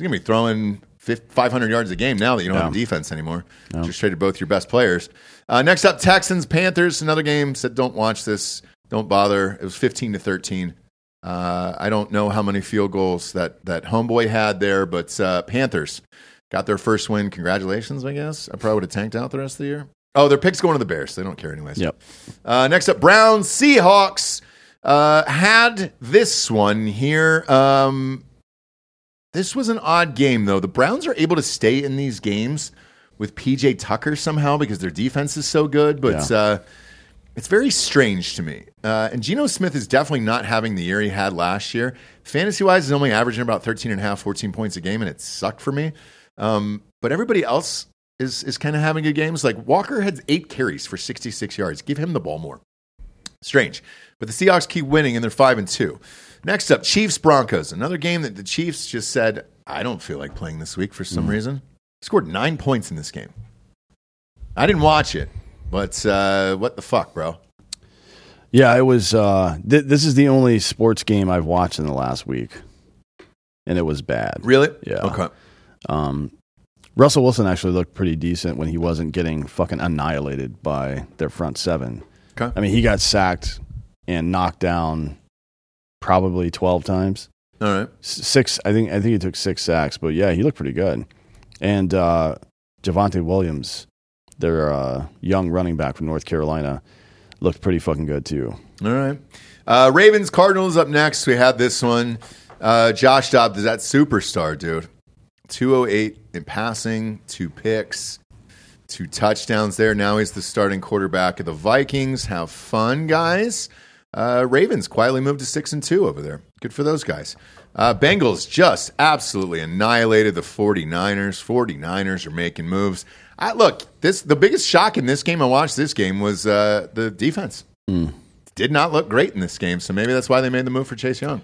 gonna be throwing five hundred yards a game now that you don't have a defense anymore. Just traded both your best players. Uh, next up, Texans Panthers. Another game. Said don't watch this. Don't bother. It was fifteen to thirteen. Uh, I don't know how many field goals that that homeboy had there, but uh, Panthers got their first win. Congratulations, I guess. I probably would have tanked out the rest of the year. Oh, their pick's going to the Bears. So They don't care anyways. Yep. Uh, next up, Browns Seahawks uh, had this one here. Um, this was an odd game though. The Browns are able to stay in these games with PJ Tucker somehow because their defense is so good, but Yeah. uh, it's very strange to me. Uh, and Geno Smith is definitely not having the year he had last year. Fantasy wise, is only averaging about 13 and a half, 14 points a game, and it sucked for me. Um, but everybody else is, is kind of having good games. Like Walker had eight carries for 66 yards. Give him the ball more. Strange. But the Seahawks keep winning and they're 5 and 2. Next up, Chiefs Broncos. Another game that the Chiefs just said, I don't feel like playing this week for some reason. Scored nine points in this game. I didn't watch it, but uh, what the fuck, bro? Yeah, it was. Uh, th- this is the only sports game I've watched in the last week, and it was bad. Really? Yeah. Okay. Um, Russell Wilson actually looked pretty decent when he wasn't getting fucking annihilated by their front seven. Okay. I mean, he got sacked and knocked down probably twelve times. All right. Six, I think. I think he took six sacks, but yeah, he looked pretty good. And uh, Javonte Williams, their uh, young running back from North Carolina, looked pretty fucking good too. All right. Uh, Ravens Cardinals up next. We had this one. Uh, Josh Dobbs is that superstar, dude. 208 in passing, two picks, two touchdowns there. Now he's the starting quarterback of the Vikings. Have fun, guys. Uh, Ravens quietly moved to six and two over there. Good for those guys. Uh, Bengals just absolutely annihilated the 49ers. 49ers are making moves. I, look, this the biggest shock in this game. I watched this game was uh, the defense. Did not look great in this game, so maybe that's why they made the move for Chase Young.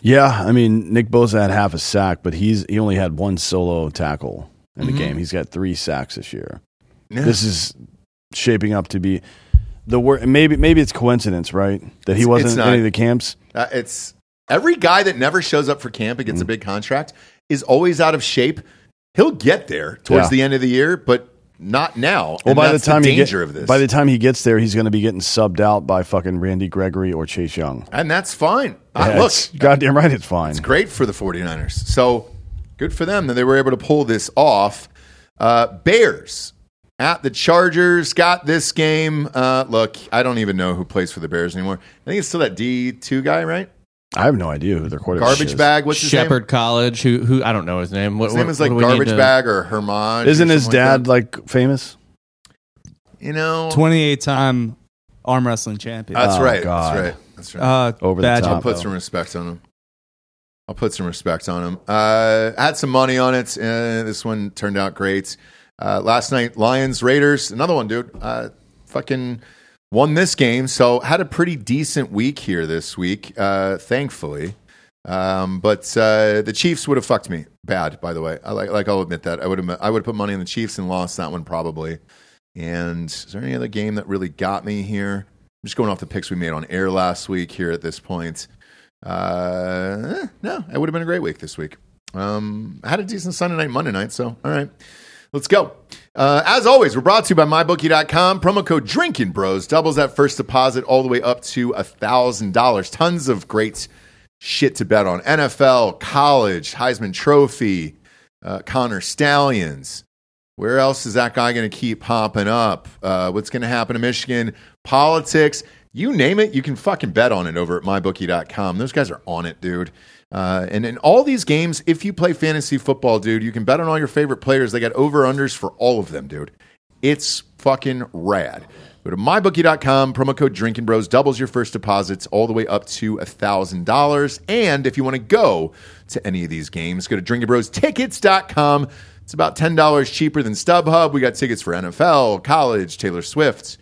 Yeah, I mean Nick Bosa had half a sack, but he's he only had one solo tackle in the game. He's got three sacks this year. Yeah. This is shaping up to be the wor Maybe maybe it's coincidence, right? That he It's- wasn't it's in any of the camps. Uh, it's every guy that never shows up for camp and gets a Mm. big contract is always out of shape. He'll get there towards Yeah. the end of the year, but not now. Well, And by the time he danger get, of this, by the time he gets there, he's going to be getting subbed out by fucking Randy Gregory or Chase Young. and that's fine. Uh, Yeah, look, it's- goddamn right, it's fine. It's great for the 49ers. So good for them that they were able to pull this off. Uh, Bears at the Chargers got this game. Uh, look, I don't even know who plays for the Bears anymore. I think it's still that D2 guy, right? I have no idea who their quarterback Garbage is. bag. What's his Shepherd name? College, who who I don't know his name. What, His name what- is like what do Garbage to- Bag or Hermage. or Isn't his something like dad like famous? You know, 28 time arm wrestling champion. That's Oh, right. God. That's right. That's right. uh, Over the top. I'll put though. some respect on him. I'll put some respect on him. Uh, had some money on it. Uh, this one turned out great. Uh, last night, Lions Raiders, another one, dude. Uh, fucking won this game. So had a pretty decent week here this week, uh, thankfully. Um, but uh, the Chiefs would have fucked me bad. By the way, I like, like I'll admit that I would have I would put money on the Chiefs and lost that one probably. And is there any other game that really got me here? I'm just going off the picks we made on air last week here at this point. Uh, eh, no, it would have been a great week this week. Um, I had a decent Sunday night, Monday night, so all right. Let's go. Uh, as always, we're brought to you by MyBookie.com. Promo code Drinkin Bros doubles that first deposit all the way up to $1,000. Tons of great shit to bet on NFL, college, Heisman Trophy, uh, Connor Stalions. Where else is that guy going to keep popping up? Uh, what's going to happen to Michigan? Politics. You name it, you can fucking bet on it over at mybookie.com. Those guys are on it, dude. Uh, and in all these games, if you play fantasy football, dude, you can bet on all your favorite players. They got over unders for all of them, dude. It's fucking rad. Go to mybookie.com, promo code Drinkin Bros doubles your first deposits all the way up to $1,000. And if you want to go to any of these games, go to drinkinbrostickets.com. It's about $10 cheaper than StubHub. We got tickets for NFL, college, Taylor Swift,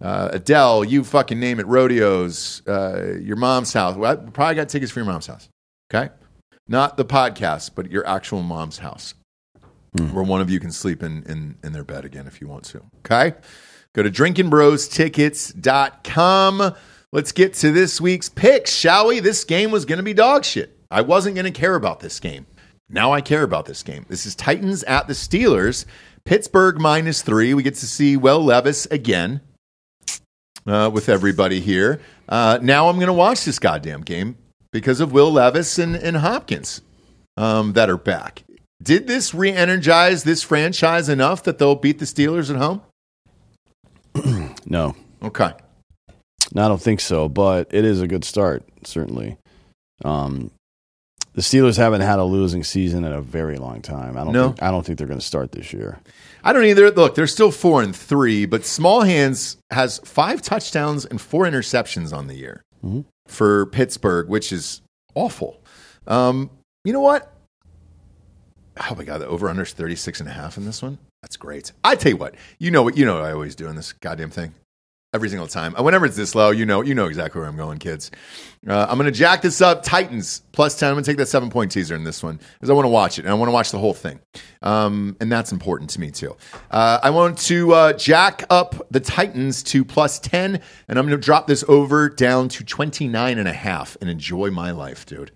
uh, Adele, you fucking name it, rodeos, uh, your mom's house. Well, I probably got tickets for your mom's house. Okay? Not the podcast, but your actual mom's house where one of you can sleep in, in, in their bed again if you want to. Okay? Go to drinkinbrostickets.com. Let's get to this week's picks, shall we? This game was going to be dog shit. I wasn't going to care about this game. Now I care about this game. This is Titans at the Steelers. Pittsburgh minus three. We get to see Will Levis again uh, with everybody here. Uh, now I'm going to watch this goddamn game because of Will Levis and, and Hopkins um, that are back. Did this re energize this franchise enough that they'll beat the Steelers at home? No, Okay. no, I don't think so. But it is a good start, certainly. Um, the Steelers haven't had a losing season in a very long time. I don't. No. Think, I don't think they're going to start this year. I don't either. Look, they're still four and three, but Small Hands has five touchdowns and four interceptions on the year for Pittsburgh, which is awful. Um, you know what? Oh my god, the over under is 36 and a half in this one. That's great. I tell you what, you know what you know what I always do in this goddamn thing. Every single time. Whenever it's this low, you know, you know exactly where I'm going, kids. Uh, I'm going to jack this up. Titans plus 10. I'm going to take that seven point teaser in this one because I want to watch it and I want to watch the whole thing. Um, and that's important to me too. Uh, I want to uh, jack up the Titans to plus 10 and I'm going to drop this over down to 29 and a half and enjoy my life, dude.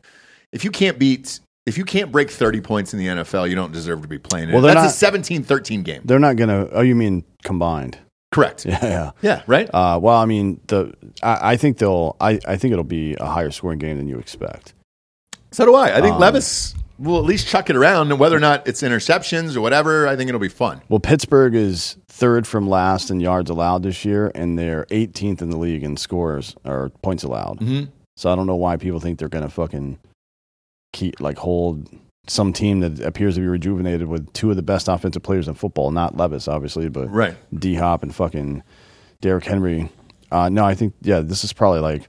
If you can't beat, if you can't break 30 points in the NFL, you don't deserve to be playing it. Well, that's not- a 17 13 game. They're not going to. Oh, you mean combined? Correct. Yeah, yeah. Yeah, right? Uh, well, I mean, the I, I think they'll. I, I think it'll be a higher scoring game than you expect. So do I. I think Um, Levis will at least chuck it around, and whether or not it's interceptions or whatever, I think it'll be fun. Well, Pittsburgh is third from last in yards allowed this year, and they're 18th in the league in scores or points allowed. Mhm. So I don't know why people think they're going to fucking keep like hold some team that appears to be rejuvenated with two of the best offensive players in football, not Levis, obviously, but Right. D Hop and fucking Derrick Henry. Uh, no, I think yeah, this is probably like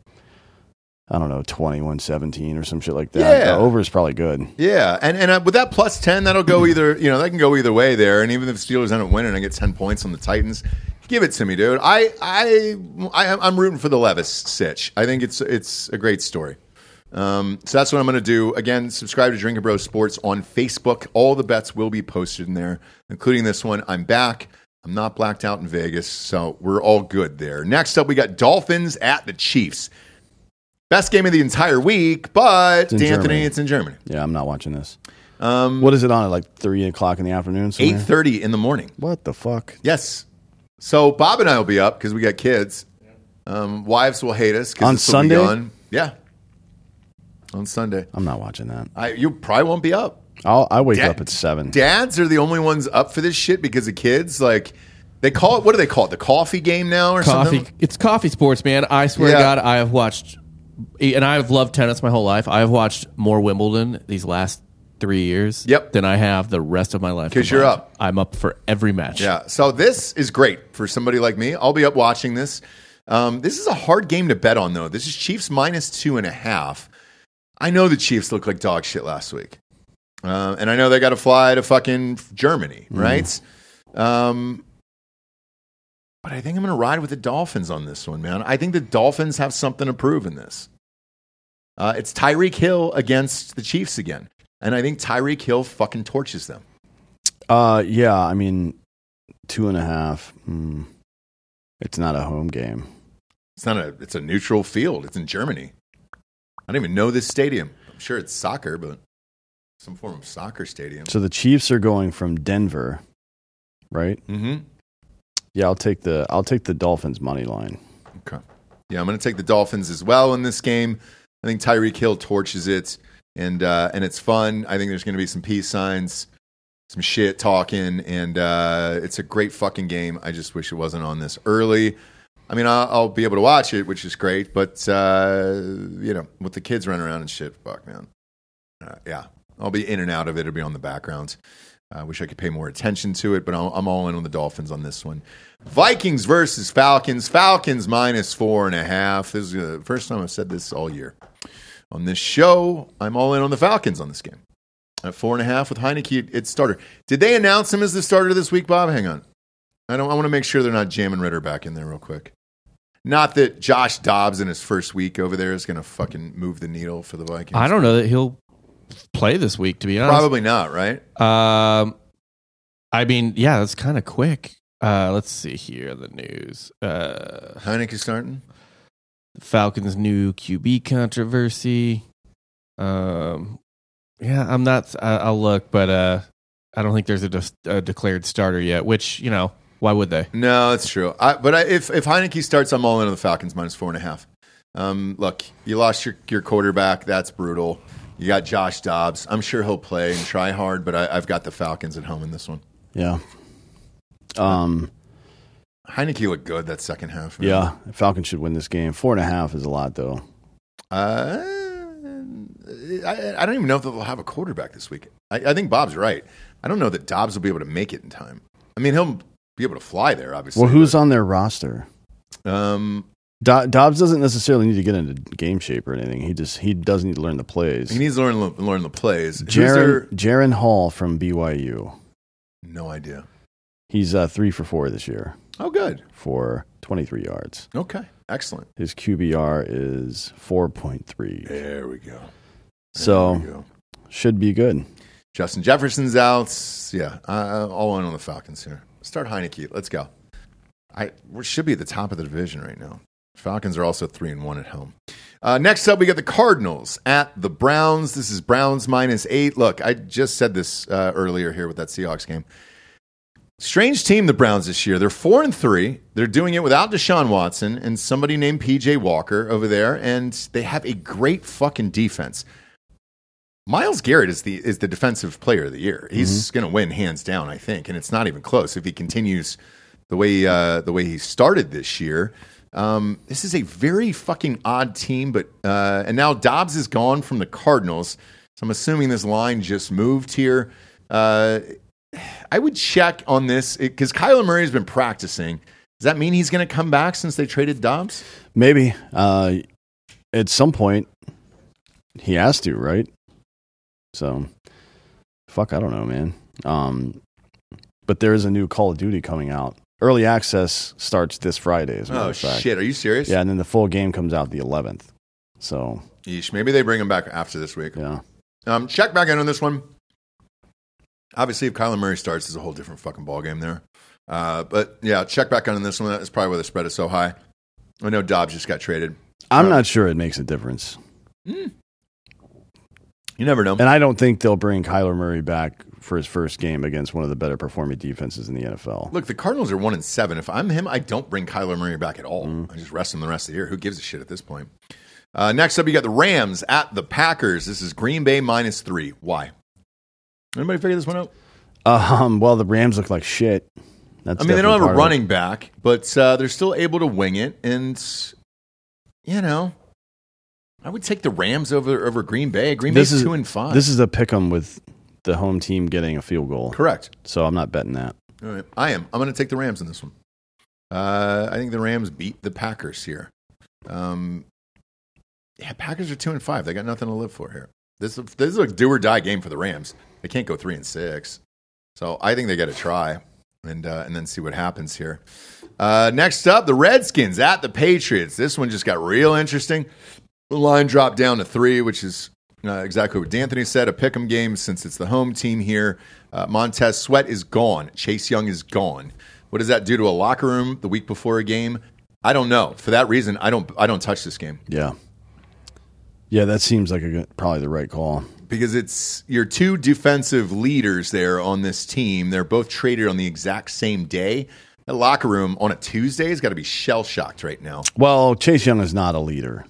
I don't know, 21-17 or some shit like that. Yeah. The over is probably good. Yeah, and and uh, with that plus ten, that'll go either. You know, that can go either way there. And even if the Steelers end up winning, I get ten points on the Titans. Give it to me, dude. I I, I I'm rooting for the Levis sitch. I think it's it's a great story. Um, so that's what I'm going to do. Again, subscribe to Drinkin Bros Sports on Facebook. All the bets will be posted in there, including this one. I'm back. I'm not blacked out in Vegas, so we're all good there. Next up, we got Dolphins at the Chiefs. Best game of the entire week, but in D'Anthony, Germany. it's in Germany. Yeah, I'm not watching this. Um, what is it on at like three o'clock in the afternoon? Eight thirty in the morning. What the fuck? Yes. So Bob and I will be up because we got kids. Um, wives will hate us 'cause On this will be Sunday? Yeah. On Sunday, I'm not watching that. I you probably won't be up. I'll I wake Dad- up at seven. Dads are the only ones up for this shit because of kids. Like they call it. What do they call it? The coffee game now or coffee. something? It's coffee sports, man. I swear Yeah. to God, I have watched, and I've loved tennis my whole life. I have watched more Wimbledon these last three years Yep. than I have the rest of my life. 'Cause you're up. I'm up for every match. Yeah. So this is great for somebody like me. I'll be up watching this. Um, this is a hard game to bet on, though. This is Chiefs minus two and a half. I know the Chiefs looked like dog shit last week, uh, and I know they got to fly to fucking Germany, right? Um, but I think I'm going to ride with the Dolphins on this one, man. I think the Dolphins have something to prove in this. Uh, it's Tyreek Hill against the Chiefs again, and I think Tyreek Hill fucking torches them. Uh, yeah. I mean, two and a half. Hmm. It's not a home game. It's not a. It's a neutral field. It's in Germany. I don't even know this stadium. I'm sure it's soccer, but some form of soccer stadium. So the Chiefs are going from Denver, right? Mm-hmm. Yeah, I'll take the I'll take the Dolphins money line. Okay. Yeah, I'm going to take the Dolphins as well in this game. I think Tyreek Hill torches it, and uh, and it's fun. I think there's going to be some peace signs, some shit talking, and uh, it's a great fucking game. I just wish it wasn't on this early. I mean, I'll, I'll be able to watch it, which is great, but uh, you know, with the kids running around and shit, fuck, man. Uh, yeah, I'll be in and out of it. It'll be on the background. I wish I could pay more attention to it, but I'm I'm all in on the Dolphins on this one. Vikings versus Falcons. Falcons minus four and a half. This is the first time I've said this all year. On this show, I'm all in on the Falcons on this game. At four and a half with Heinicke, it's starter. Did they announce him as the starter this week, Bob? Hang on. I don't. I want to make sure they're not jamming Ridder back in there real quick. Not that Josh Dobbs in his first week over there is going to fucking move the needle for the Vikings. I don't know that he'll play this week. To be honest, Probably not, right? Um, I mean, yeah, that's kind of quick. Uh, let's see here the news. Uh, Heinicke starting. Falcons' new QB controversy. Um, yeah, I'm not. I, I'll look, but uh, I don't think there's a, de- a declared starter yet. Which you know, why would they? No, that's true. I, but I, if if Heinicke starts, I'm all in on the Falcons minus four and a half. Um, look, you lost your, your quarterback. That's brutal. You got Josh Dobbs. I'm sure he'll play and try hard, but I, I've got the Falcons at home in this one. Yeah. Um. Heinicke looked good that second half. man. Yeah. Falcons should win this game. Four and a half is a lot, though. Uh, I, I don't even know if they'll have a quarterback this week. I, I think Bob's right. I don't know that Dobbs will be able to make it in time. I mean, he'll be able to fly there, obviously. Well, who's on their roster? um, Do- Dobbs doesn't necessarily need to get into game shape or anything. He just he does need to learn the plays. he needs to learn learn the plays. Jaren Hall from BYU. No idea. He's uh, three for four this year Oh, good. for 23 yards. Okay, excellent. His QBR is 4.3. There we go. There So we go. should be good. Justin Jefferson's out. Yeah, uh, all in on the Falcons here. Start Heinicke. Let's go. I we should be at the top of the division right now. Falcons are also three and one at home. Uh, next up, we got the Cardinals at the Browns. This is Browns minus eight. Look, I just said this uh, earlier here with that Seahawks game. Strange team, the Browns this year. They're four and three. They're doing it without Deshaun Watson and somebody named PJ Walker over there, and they have a great fucking defense. Myles Garrett is the is the defensive player of the year. He's going to win hands down, I think, and it's not even close if he continues the way uh, the way he started this year. Um, this is a very fucking odd team, but uh, and now Dobbs is gone from the Cardinals. So I'm assuming this line just moved here. Uh, I would check on this because Kyler Murray's been practicing. Does that mean he's going to come back since they traded Dobbs? Maybe uh, at some point he has to, right? So, fuck, I don't know, man. Um, but there is a new Call of Duty coming out. Early access starts this Friday. As a matter Oh of fact. shit! Are you serious? Yeah, and then the full game comes out the 11th. So, Yeesh, maybe they bring him back after this week. yeah. Um, check back in on this one. Obviously, if Kyler Murray starts, there's a whole different fucking ball game there. Uh, but yeah, check back in on this one. That's probably why the spread is so high. I know Dobbs just got traded. I'm Uh, not sure it makes a difference. You never know. And I don't think they'll bring Kyler Murray back for his first game against one of the better performing defenses in the NFL. Look, the Cardinals are one and seven. If I'm him, I don't bring Kyler Murray back at all. Mm. I just rest him the rest of the year. Who gives a shit at this point? Uh, next up, you got the Rams at the Packers. This is Green Bay minus three. Why? Anybody figure this one out? Um, well, the Rams look like shit. That's I mean, they don't have a definitely part of it. running back, but uh, they're still able to wing it. And you know, I would take the Rams over over Green Bay. Green This is two and five. This is a pick 'em with the home team getting a field goal. correct. So I'm not betting that. All right. I am. I'm going to take the Rams in this one. Uh, I think the Rams beat the Packers here. Um, yeah, Packers are two and five. They got nothing to live for here. This this is a do or die game for the Rams. They can't go three and six, so I think they got to try and uh, and then see what happens here. Uh, next up, the Redskins at the Patriots. This one just got real interesting. The line dropped down to three, which is uh, exactly what D'Anthony said. A pick'em game since it's the home team here. Uh, Montez Sweat is gone. Chase Young is gone. What does that do to a locker room the week before a game? I don't know. For that reason, I don't. I don't touch this game Yeah. Yeah, that seems like a good, probably the right call. because it's your two defensive leaders there on this team. They're both traded on the exact same day. The locker room on a Tuesday has got to be shell shocked right now. Well, Chase Young is not a leader.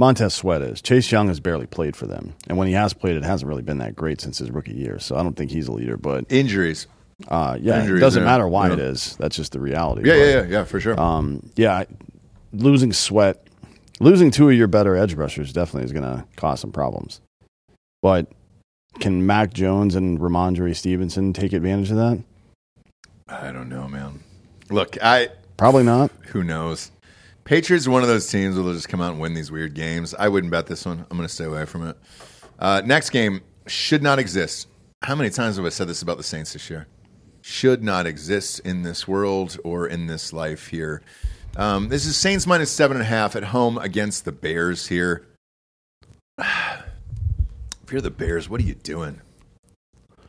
Montez Sweat is. Chase Young has barely played for them, and when he has played, it hasn't really been that great since his rookie year. So I don't think he's a leader. But Injuries. uh, yeah, Injuries, it doesn't yeah. matter why Yeah. it is. That's just the reality. Yeah, But, yeah, yeah, yeah, for sure. Um, yeah, losing Sweat, losing two of your better edge rushers definitely is going to cause some problems. But can Mac Jones and Rhamondre Stevenson take advantage of that? I don't know, man. Look, I Probably not. who knows. Patriots are one of those teams where they'll just come out and win these weird games. I wouldn't bet this one. I'm going to stay away from it. Uh, next game should not exist. How many times have I said this about the Saints this year? Should not exist in this world or in this life here. Um, this is Saints minus seven and a half at home against the Bears here. If you're the Bears, what are you doing?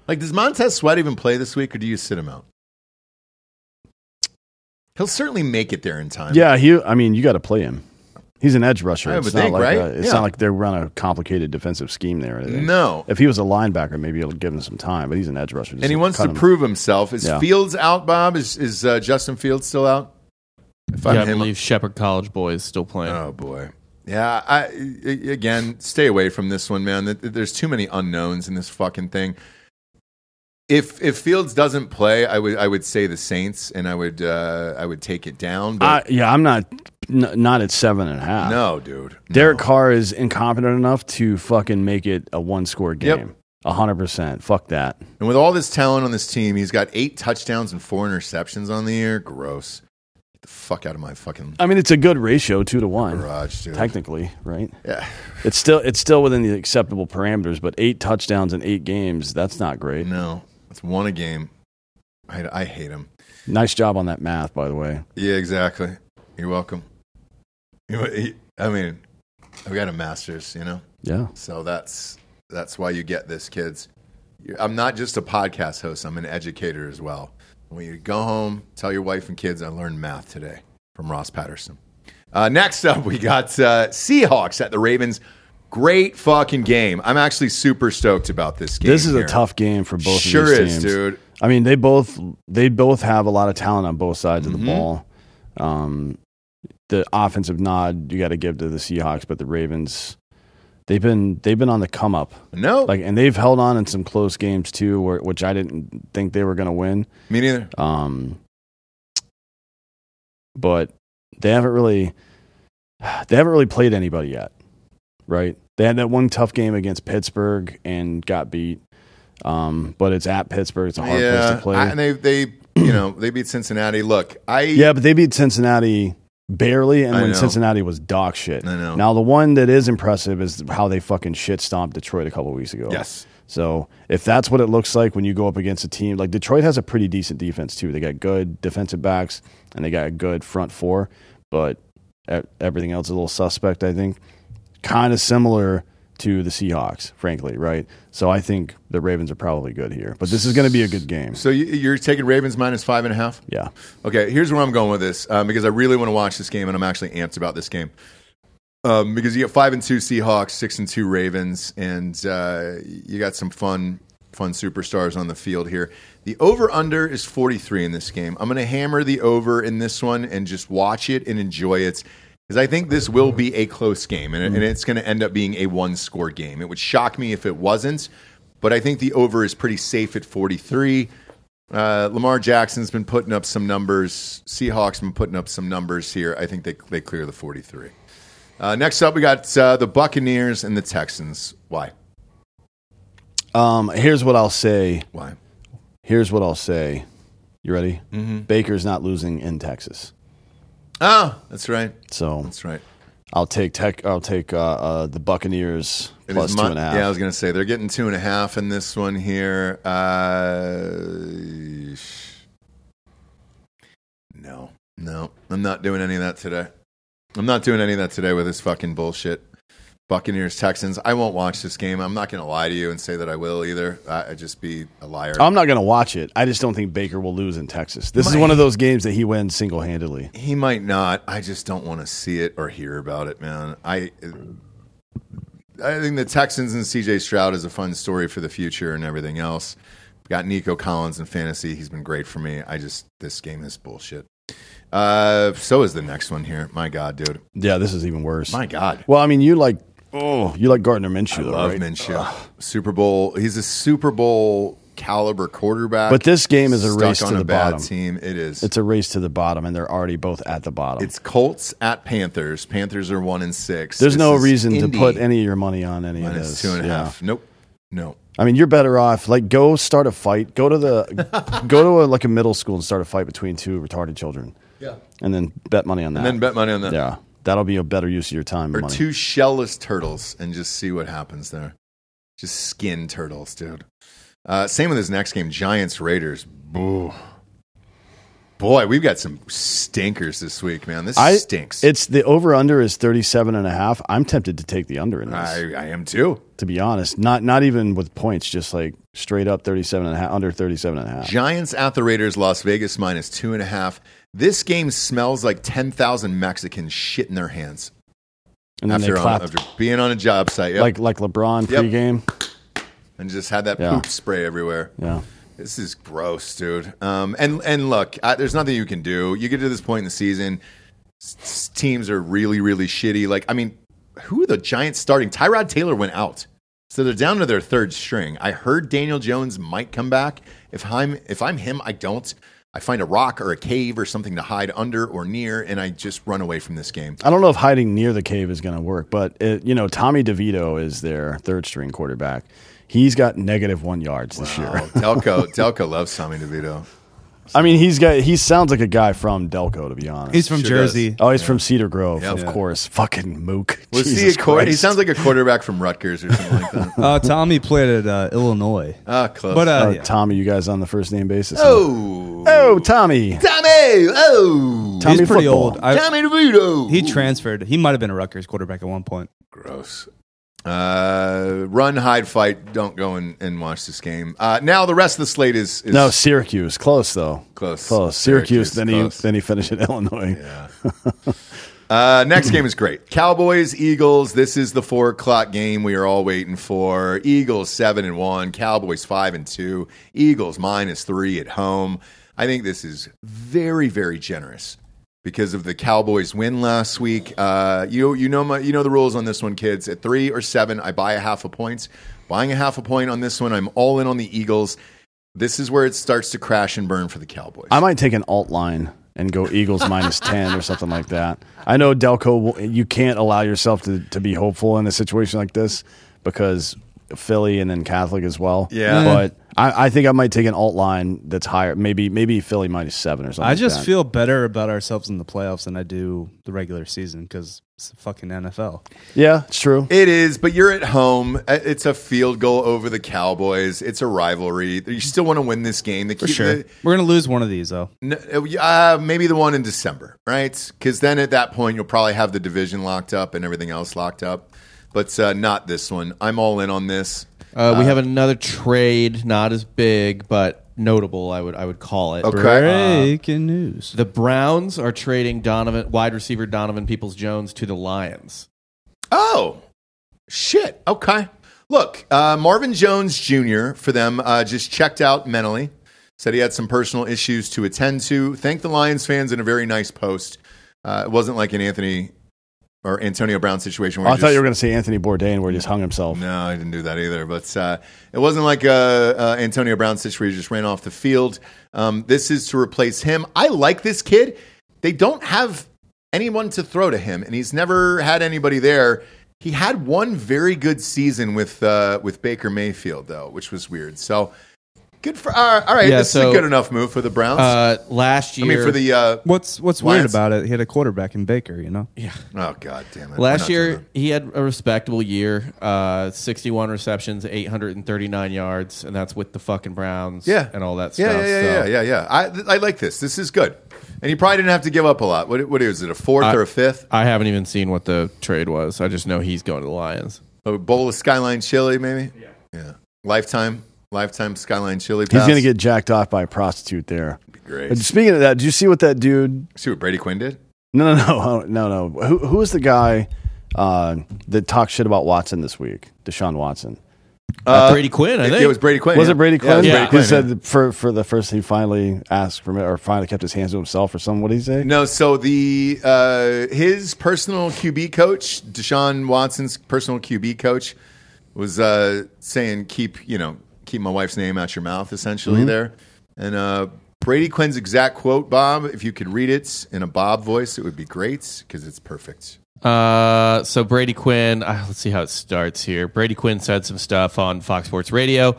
Like, does Montez Sweat even play this week, or do you sit him out? He'll certainly make it there in time. Yeah, he. I mean, you got to play him. He's an edge rusher. I it's would not think, like right? a- it's Yeah. not like they run a complicated defensive scheme there. No. If he was a linebacker, maybe it'll give him some time. But he's an edge rusher, Just and he wants to him. prove himself. Is Yeah. Fields out, Bob? Is is uh, Justin Fields still out? If Yeah, I him- believe Shepherd College boys still playing. Oh boy. Yeah, I I- again stay away from this one, man. There's too many unknowns in this fucking thing. If if Fields doesn't play, I would I would say the Saints, and I would uh, I would take it down. But I, yeah, I'm not n- not at seven and a half. no, dude, Derek no. Carr is incompetent enough to fucking make it a one score game. A hundred percent. Fuck that. and with all this talent on this team, he's got eight touchdowns and four interceptions on the year. Gross. Get the fuck out of my fucking I mean, it's a good ratio, two to one, garage, dude. technically, right? Yeah. It's still it's still within the acceptable parameters, but eight touchdowns in eight games, that's not great. No, it's one a game. I, I hate him. Nice job on that math, by the way. Yeah, exactly. You're welcome. You know, he- I mean, I've got a master's, you know, Yeah. so that's that's why you get this, kids. I'm not just a podcast host; I'm an educator as well. When you go home, tell your wife and kids I learned math today from Ross Patterson. Uh, next up, we got uh, Seahawks at the Ravens. Great fucking game. I'm actually super stoked about this game. This is here. a tough game for both Sure of these is, teams. dude. I mean, they both they both have a lot of talent on both sides of the Mhm. ball. Um, the offensive nod you got to give to the Seahawks, but the Ravens they've been they've been on the come up. No, Like, and they've held on in some close games too, where, which I didn't think they were going to win. me neither. Um, but they haven't really they haven't really played anybody yet, right? They had that one tough game against Pittsburgh and got beat. Um, but it's at Pittsburgh. It's a hard place to play. I- and they they you know they beat Cincinnati. Look, I yeah, but they beat Cincinnati barely, and I when know. Cincinnati was dog shit. I know. Now the one that is impressive is how they fucking shit stomped Detroit a couple weeks ago. Yes. So if that's what it looks like when you go up against a team like Detroit has a pretty decent defense too. They got good defensive backs and they got a good front four, but everything else is a little suspect. I think kind of similar to the Seahawks, frankly, right? So I think the Ravens are probably good here, but this is going to be a good game. So you, you're taking Ravens minus five and a half. Yeah. Okay, here's where I'm going with this um, because I really want to watch this game and I'm actually amped about this game. Um, because you got five and two Seahawks, six and two Ravens, and uh, you got some fun, fun superstars on the field here. The over under is 43 in this game. I'm going to hammer the over in this one and just watch it and enjoy it because I think this will be a close game and, and it's going to end up being a one score game. It would shock me if it wasn't, but I think the over is pretty safe at 43. Uh, Lamar Jackson's been putting up some numbers. Seahawks been putting up some numbers here. I think they they clear the 43. Uh, next up, we got uh, the Buccaneers and the Texans. Why? Um, here's what I'll say. Why? Here's what I'll say. You ready? Mm-hmm. Baker's not losing in Texas. Oh, that's right. So That's right. I'll take tech. I'll take uh, uh, the Buccaneers plus two and a half. Yeah, I was going to say they're getting two and a half in this one here. Uh, no, no, I'm not doing any of that today. I'm not doing any of that today with this fucking bullshit. Buccaneers Texans. I won't watch this game. I'm not going to lie to you and say that I will either. I, I'd just be a liar. I'm not going to watch it. I just don't think Baker will lose in Texas. This is one of those games that he wins single handedly. He might not. I just don't want to see it or hear about it, man. I I think the Texans and CJ Stroud is a fun story for the future and everything else. Got Nico Collins in fantasy. He's been great for me. I just this game is bullshit. Uh, so is the next one here. My God, dude. Yeah, this is even worse. My God. Well, I mean, you like oh, you like Gardner Minshew, I though, love right? Minshew. Super Bowl. He's a Super Bowl caliber quarterback. But this game is a race to the bottom. team. It is. It's a race to the bottom, and they're already both at the bottom. It's Colts at Panthers. Panthers are one and six. There's This no reason Indy to put any of your money on any of minus this. two and a Yeah. half. Nope. No. I mean, you're better off like go start a fight. Go to the go to a, like a middle school and start a fight between two retarded children. Yeah. and then bet money on that. And then bet money on that. Yeah, that'll be a better use of your time. Or and money. two shellless turtles and just see what happens there. Just skin turtles, dude. Uh, same with this next game, Giants Raiders. Boo. Boy, we've got some stinkers this week, man. This I stinks. It's the over under is 37 and a half. I'm tempted to take the under in this. I, I am too. to be honest, not not even with points, just like straight up 37 and a half, under 37 and a half. Giants at the Raiders, Las Vegas minus two and a half. This game smells like 10,000 Mexicans in their hands And then after, they on, clap after being on a job site. Yep. like like LeBron Yep. pregame. and just had that Yeah. poop spray everywhere. Yeah. This is gross, dude. Um, and and look, I, there's nothing you can do. You get to this point in the season, s- teams are really, really shitty. Like, I mean, who are the Giants starting? Tyrod Taylor went out, so they're down to their third string. I heard Daniel Jones might come back. If I'm if I'm him, I don't. I find a rock or a cave or something to hide under or near, and I just run away from this game. I don't know if hiding near the cave is going to work, but it, you know, Tommy DeVito is their third string quarterback. He's got negative one yards this Oh, year. Delco, Delco loves Tommy DeVito. I mean, he's got he sounds like a guy from Delco, to be honest. He's from Sure Jersey. oh, he's from Cedar Grove, Yep. of Yeah. course. Fucking mook. Was he Jesus a quar- He Christ. sounds like a quarterback from Rutgers or something like that. Uh, Tommy played at uh, Illinois. Ah, close. But uh, Uh, yeah. Tommy, you guys on the first name basis? oh, oh, Tommy. Tommy! Oh, Tommy he's pretty football. old. I, Tommy DeVito. he transferred. He might have been a Rutgers quarterback at one point. Gross. Uh, run, hide, fight. Don't go and, and watch this game. Uh, now the rest of the slate is, is No, Syracuse. Close though. Close. Close. Syracuse, Syracuse. then close. he then he finished at Illinois. Uh, next game is great. Cowboys, Eagles. This is the four o'clock game we are all waiting for. Eagles seven and one. Cowboys five and two. Eagles minus three at home. I think this is very, very generous because of the Cowboys win last week. Uh, you you know my you know the rules on this one, kids. At three or seven, I buy a half a point. Buying a half a point on this one, I'm all in on the Eagles. This is where it starts to crash and burn for the Cowboys. I might take an alt line and go Eagles minus 10 or something like that. I know Delco, you can't allow yourself to, to be hopeful in a situation like this because Philly and then Catholic as well. Yeah. But I, I think I might take an alt line that's higher. Maybe maybe Philly minus seven or something. I like just that. feel better about ourselves in the playoffs than I do the regular season because it's the fucking NFL. Yeah, it's true. It is, but you're at home. Uh, It's a field goal over the Cowboys. It's a rivalry. You still want to win this game. The, For sure. We're going to lose one of these, though. the- uh, maybe the one in December, right? Because then at that point you'll probably have the division locked up and everything else locked up. But uh, not this one. I'm all in on this. Uh, we have another trade, not as big, but notable. I would I would call it. Okay. Breaking news. The Browns are trading Donovan, wide receiver Donovan Peoples Jones to the Lions. Oh, shit. Okay. Look, uh, Marvin Jones Jr. for them uh, just checked out mentally. Said he had some personal issues to attend to. Thanked the Lions fans in a very nice post. Uh, it wasn't like an Anthony or Antonio Brown situation. Where Oh, I he thought just- you were going to say Anthony Bourdain where he just hung himself. No, I didn't do that either. But uh, it wasn't like a, a Antonio Brown situation where he just ran off the field. Um, this is to replace him. I like this kid. They don't have anyone to throw to him, and he's never had anybody there. He had one very good season with uh, with Baker Mayfield though, which was weird. So good for uh, all right. Yeah, this is a good enough move for the Browns. Uh, last year, I mean, for the uh, What's what's Lions. weird about it? He had a quarterback in Baker, you know. Yeah. Oh god damn it! Last year he had a respectable year. Uh, Sixty-one receptions, eight hundred and thirty-nine yards, and that's with the fucking Browns. Yeah. and all that Yeah, stuff. yeah, yeah, so- yeah, yeah, yeah. I, I like this. This is good. And he probably didn't have to give up a lot. What, what is it? A fourth I- or a fifth? I haven't even seen what the trade was. I just know he's going to the Lions. A bowl of Skyline chili, maybe. Yeah. Yeah. Lifetime, lifetime Skyline chili. He's going to get jacked off by a prostitute there. great. But speaking of that, did you see what that dude? See what Brady Quinn did? No, no, no, no, no. Who, who the guy uh, that talked shit about Watson this week? Deshaun Watson. Uh, Brady Quinn, I It, think it was Brady Quinn. Was yeah. it Brady Yeah, it was Quinn? Brady Yeah. Quinn, He said yeah. for for the first he finally asked for or finally kept his hands to himself or something. What did he say? No, so the uh, his personal QB coach, Deshaun Watson's personal QB coach, was uh, saying keep you know keep my wife's name out your mouth, essentially there. And uh, Brady Quinn's exact quote, Bob, if you could read it in a Bob voice, it would be great because it's perfect. Uh, so Brady Quinn, uh, let's see how it starts here. Brady Quinn said some stuff on Fox Sports Radio,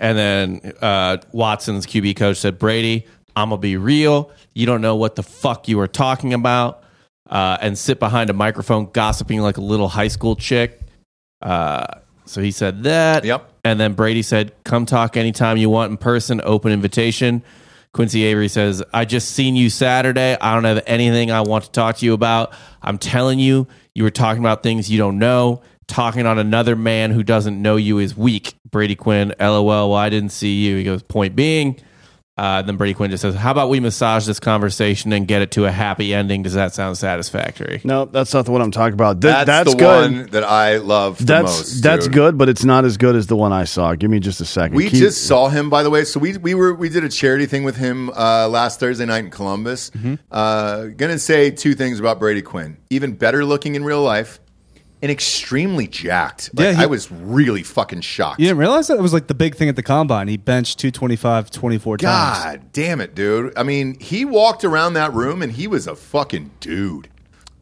and then uh, Watson's QB coach said, "Brady, I'm gonna be real. You don't know what the fuck you are talking about." Uh, and sit behind a microphone gossiping like a little high school chick. Uh, so he said that. Yep. And then Brady said, "Come talk anytime you want in person. Open invitation." Quincy Avery says, "I just seen you Saturday. I don't have anything I want to talk to you about. I'm telling you, you were talking about things you don't know. Talking on another man who doesn't know you is weak." Brady Quinn, LOL. Well, I didn't see you. He goes, "Point being." Uh, then Brady Quinn just says, "How about we massage this conversation and get it to a happy ending? Does that sound satisfactory?" No, that's not the one I'm talking about. Th- That's, that's the good. one that I love the That's most. that's dude. good, but it's not as good as the one I saw. Give me just a second. We Keep- just saw him, by the way. So we we were we did a charity thing with him uh, last Thursday night in Columbus. Uh, gonna say two things about Brady Quinn: even better looking in real life, and extremely jacked. Like, Yeah, he- I was really fucking shocked. You didn't realize that it was like the big thing at the combine. He benched 225 24 times. God damn it, dude! I mean, he walked around that room and he was a fucking dude.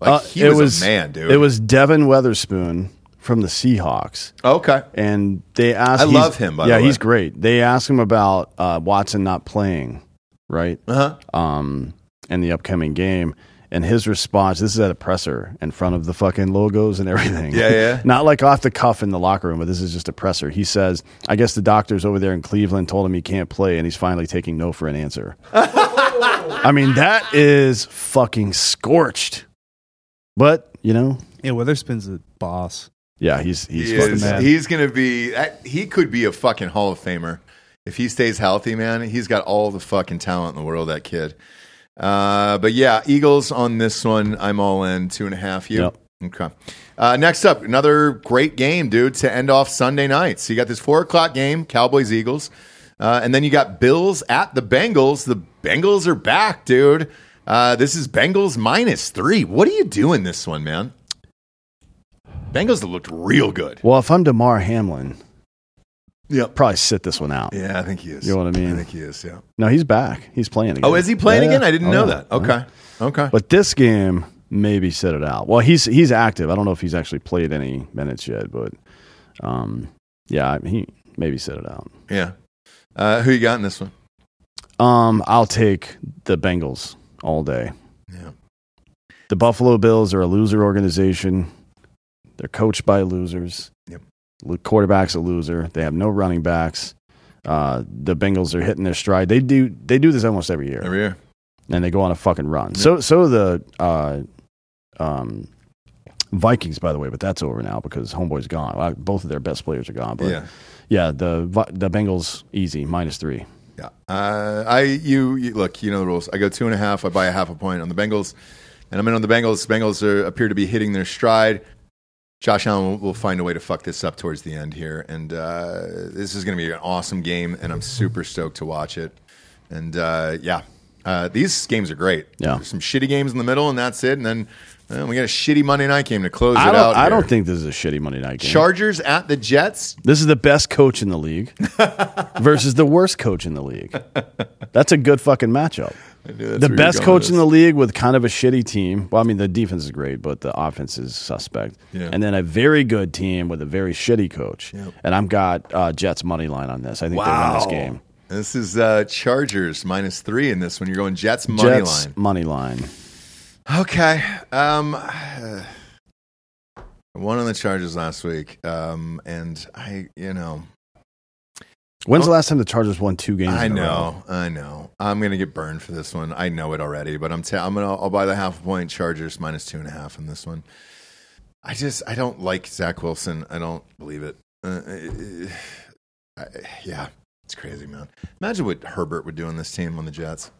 Like Uh, he it was, a man, dude. It was Devon Witherspoon from the Seahawks. okay. and they asked. I love him, by yeah, the way. he's great. They asked him about uh, Watson not playing, right? Uh huh. Um, in the upcoming game, and his response. This is at a presser in front of the fucking logos and everything. Yeah, yeah. Not like off the cuff in the locker room, but this is just a presser. He says, "I guess the doctors over there in Cleveland told him he can't play, and he's finally taking no for an answer." I mean, that is fucking scorched. But you know, Yeah, Witherspoon's a boss. yeah, he's he's He fucking mad. He's gonna be. He could be a fucking Hall of Famer if he stays healthy, man. He's got all the fucking talent in the world. That kid. Uh, but yeah, Eagles on this one. I'm all in two and a half. You. Yep. Okay. Uh, next up, another great game, dude, to end off Sunday night. So you got this four o'clock game, Cowboys Eagles, uh, and then you got Bills at the Bengals. The Bengals are back, dude. Uh, this is Bengals minus three. What are you doing this one, man? Bengals have looked real good. Well, if I'm Damar Hamlin, Yep. probably sit this one out. Yeah, I think he is. You know what I mean? I think he is. Yeah. No, he's back. He's playing again. Oh, is he playing Yeah, again? yeah. I didn't Oh, know yeah. that. Okay. Okay. But this game, maybe sit it out. Well, he's he's active. I don't know if he's actually played any minutes yet, but um, yeah, he maybe sit it out. yeah. Uh, who you got in this one? Um, I'll take the Bengals all day. Yeah. The Buffalo Bills are a loser organization. They're coached by losers. Quarterback's a loser. They have no running backs. Uh, the Bengals are hitting their stride. They do they do this almost every year, Every year. and they go on a fucking run. So so the uh, um, Vikings, by the way, but that's over now because Homeboy's gone. Well, both of their best players are gone. But Yeah. yeah, the the Bengals easy minus three. Yeah. Uh, I you, you look. You know the rules. I go two and a half. I buy a half a point on the Bengals, and I'm in on the Bengals. Bengals are, appear to be hitting their stride. Josh Allen will, find a way to fuck this up towards the end here, and uh, this is going to be an awesome game, and I'm super stoked to watch it. And uh, yeah, uh, these games are great. Yeah. There's some shitty games in the middle, and that's it. And then we got a shitty Monday night game to close I it don't, out. I here. don't think this is a shitty Monday night game. Chargers at the Jets. This is the best coach in the league versus the worst coach in the league. That's a good fucking matchup. The best coach in the league with kind of a shitty team. Well, I mean, the defense is great, but the offense is suspect. Yeah. And then a very good team with a very shitty coach. Yep. And I've got uh, Jets money line on this. I think they win this game. This is uh, Chargers minus three in this one. You're going Jets money Jets line. money line. Okay. Um, I won on the Chargers last week, um, and I, you know, When's the last time the Chargers won two games? I in a row? know, I know, I'm gonna get burned for this one. I know it already, but I'm, t- I'm gonna, I'll buy the half point Chargers minus two and a half in this one. I just, I don't like Zach Wilson. I don't believe it. Uh, uh, yeah, it's crazy, man. Imagine what Herbert would do on this team on the Jets.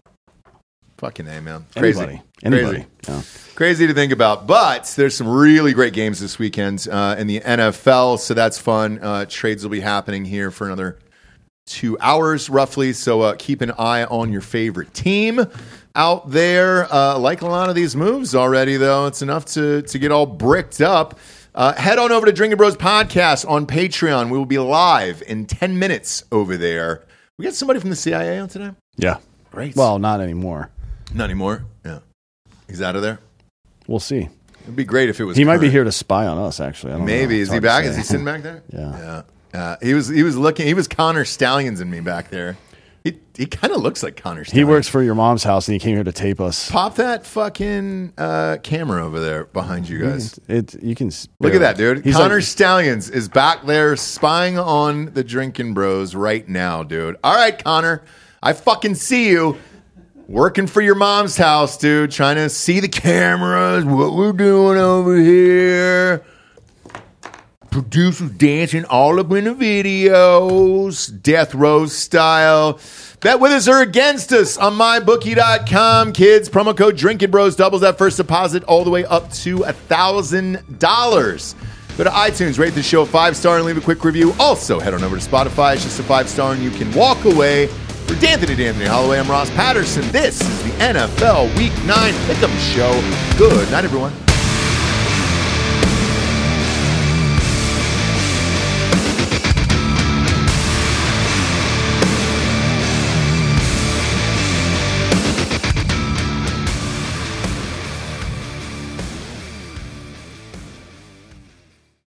Fucking a, man. Crazy. Anybody. Anybody. Crazy. Yeah. Crazy to think about, but there's some really great games this weekend uh, in the NFL, so that's fun. Uh, trades will be happening here for another two hours roughly, so uh, keep an eye on your favorite team out there. Uh, like a lot of these moves already, though, it's enough to to get all bricked up. Uh, head on over to Drinkin Bros Podcast on Patreon. We will be live in 10 minutes over there. We got somebody from the CIA on today? Yeah. Great. Well, not anymore. not anymore. Yeah. He's out of there. We'll see. It'd be great if it was He might be here to spy on us, actually. I don't Maybe know. is he back? Is he sitting back there? Yeah. yeah. Uh, he was. He was looking. He was Connor Stalions in me back there. He he kind of looks like Connor. Stalions. He works for your mom's house, and he came here to tape us. Pop that fucking uh, camera over there behind you guys. It you can Look at that, dude. He's Connor like- Stalions is back there spying on the Drinkin Bros right now, dude. All right, Connor. I fucking see you. Working for your mom's house, dude. Trying to see the cameras, what we're doing over here. Producers dancing all up in the videos, death row style. Bet with us or against us on mybookie.com, kids. Promo code Drinkin Bros doubles that first deposit all the way up to a thousand dollars. Go to iTunes, rate the show five star, and leave a quick review. Also, head on over to Spotify. It's just a five star, and you can walk away. For D'Anthony D'Anthony Holloway, I'm Ross Patterson. This is the NFL Week 9 Pick'em Show. Good night, everyone.